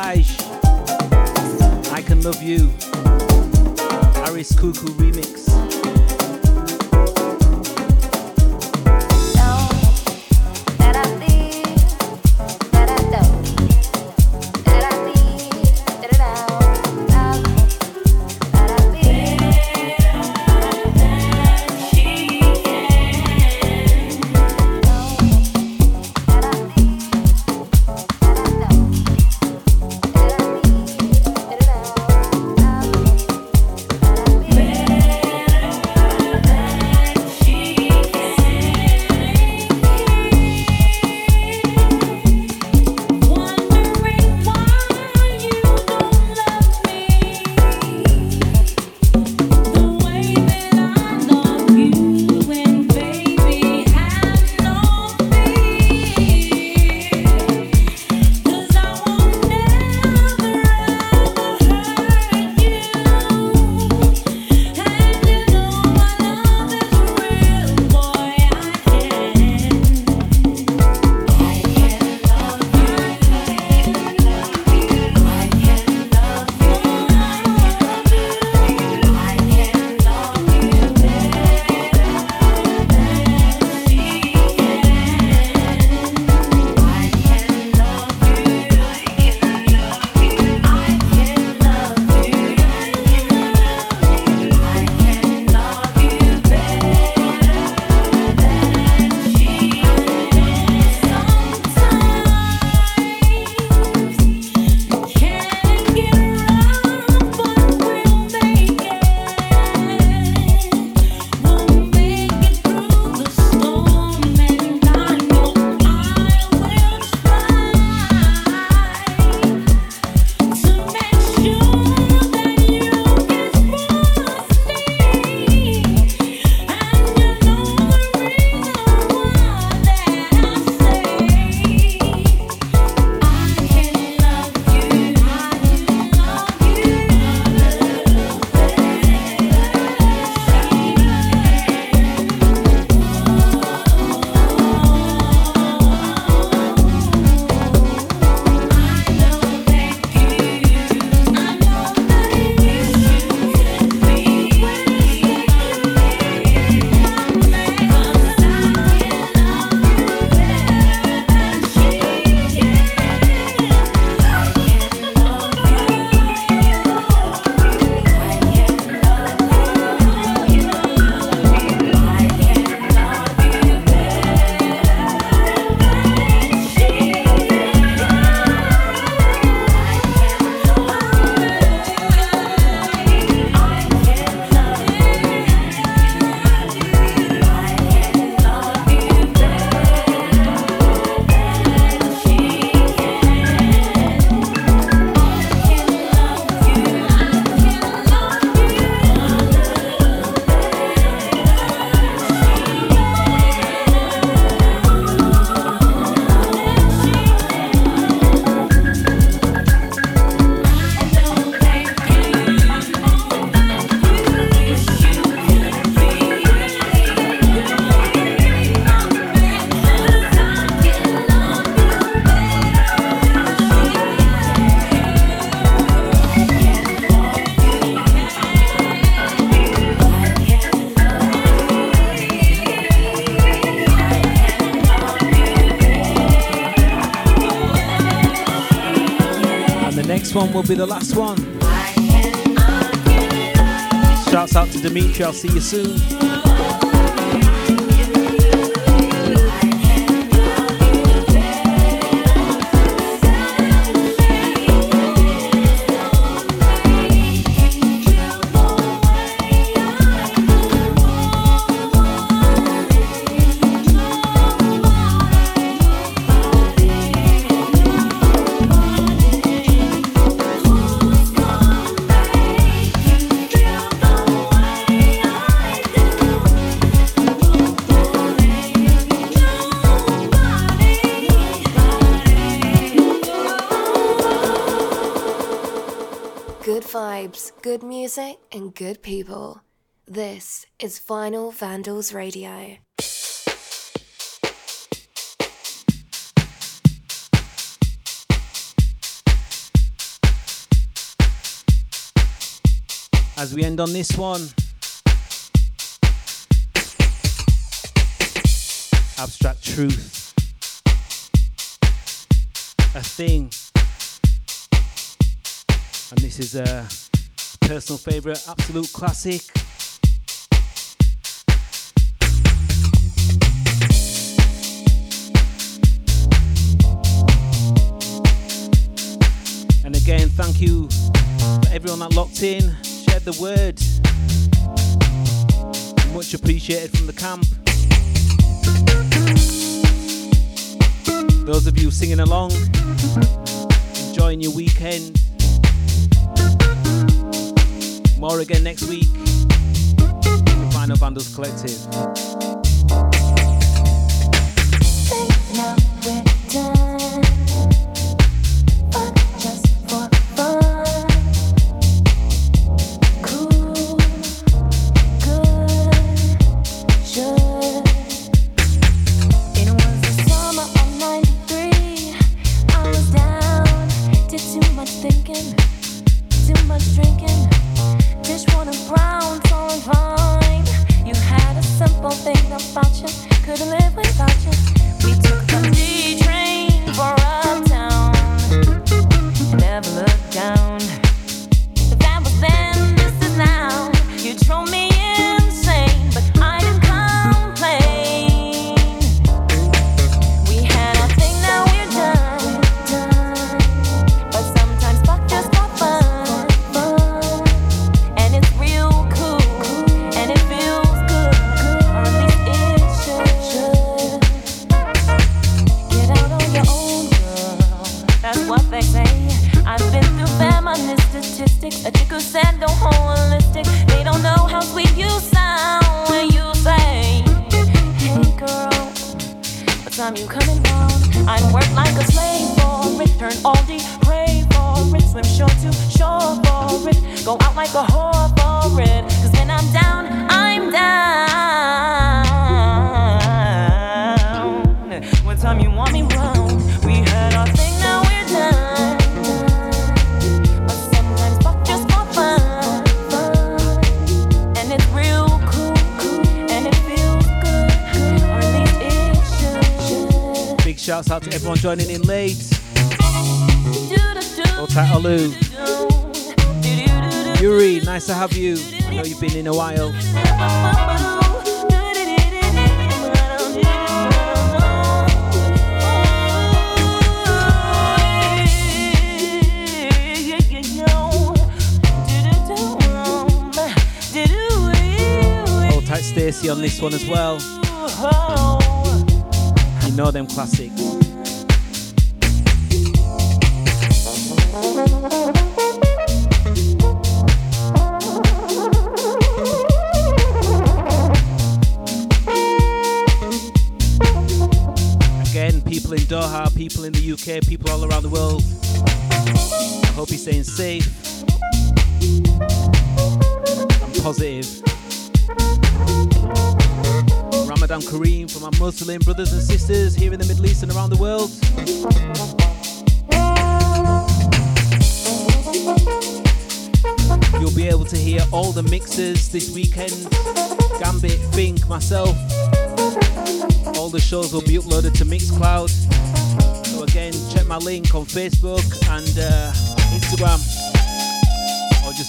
Moraes. One will be the last one. Shouts out to Dimitri, I'll see you soon. music and good people. This is Vinyl Vandals Radio. As we end on this one, abstract truth, a thing, and this is a. Uh, personal favourite, absolute classic. And again, thank you for everyone that locked in, shared the word. Much appreciated from the camp. Those of you singing along, enjoying your weekend. More again next week. Vinyl Vandals Collective.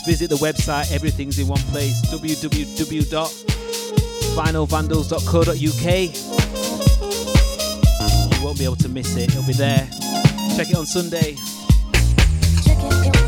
just visit the website. Everything's in one place www.vinylvandals.co.uk. You won't be able to miss it, it'll be there. Check it on Sunday. Check it, it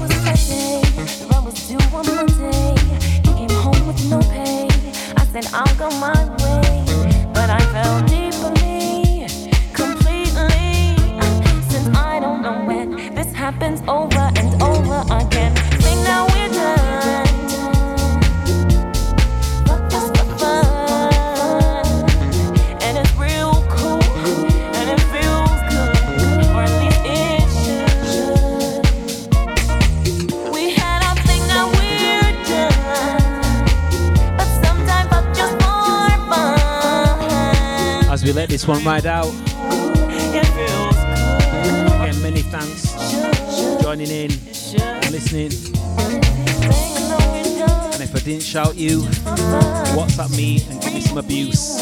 this one right out. Again, many thanks for joining in and listening. And if I didn't shout you, WhatsApp me and give me some abuse.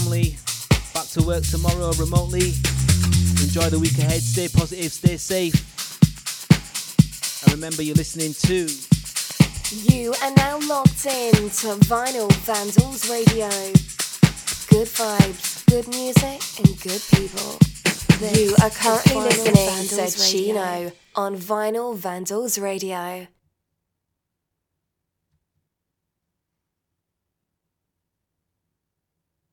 family. Back to work tomorrow remotely. Enjoy the week ahead. Stay positive, stay safe. And remember, you're listening to. You are now locked in to Vinyl Vandals Radio. Good vibes, good music, and good people. This you are currently listening to Chino on Vinyl Vandals Radio.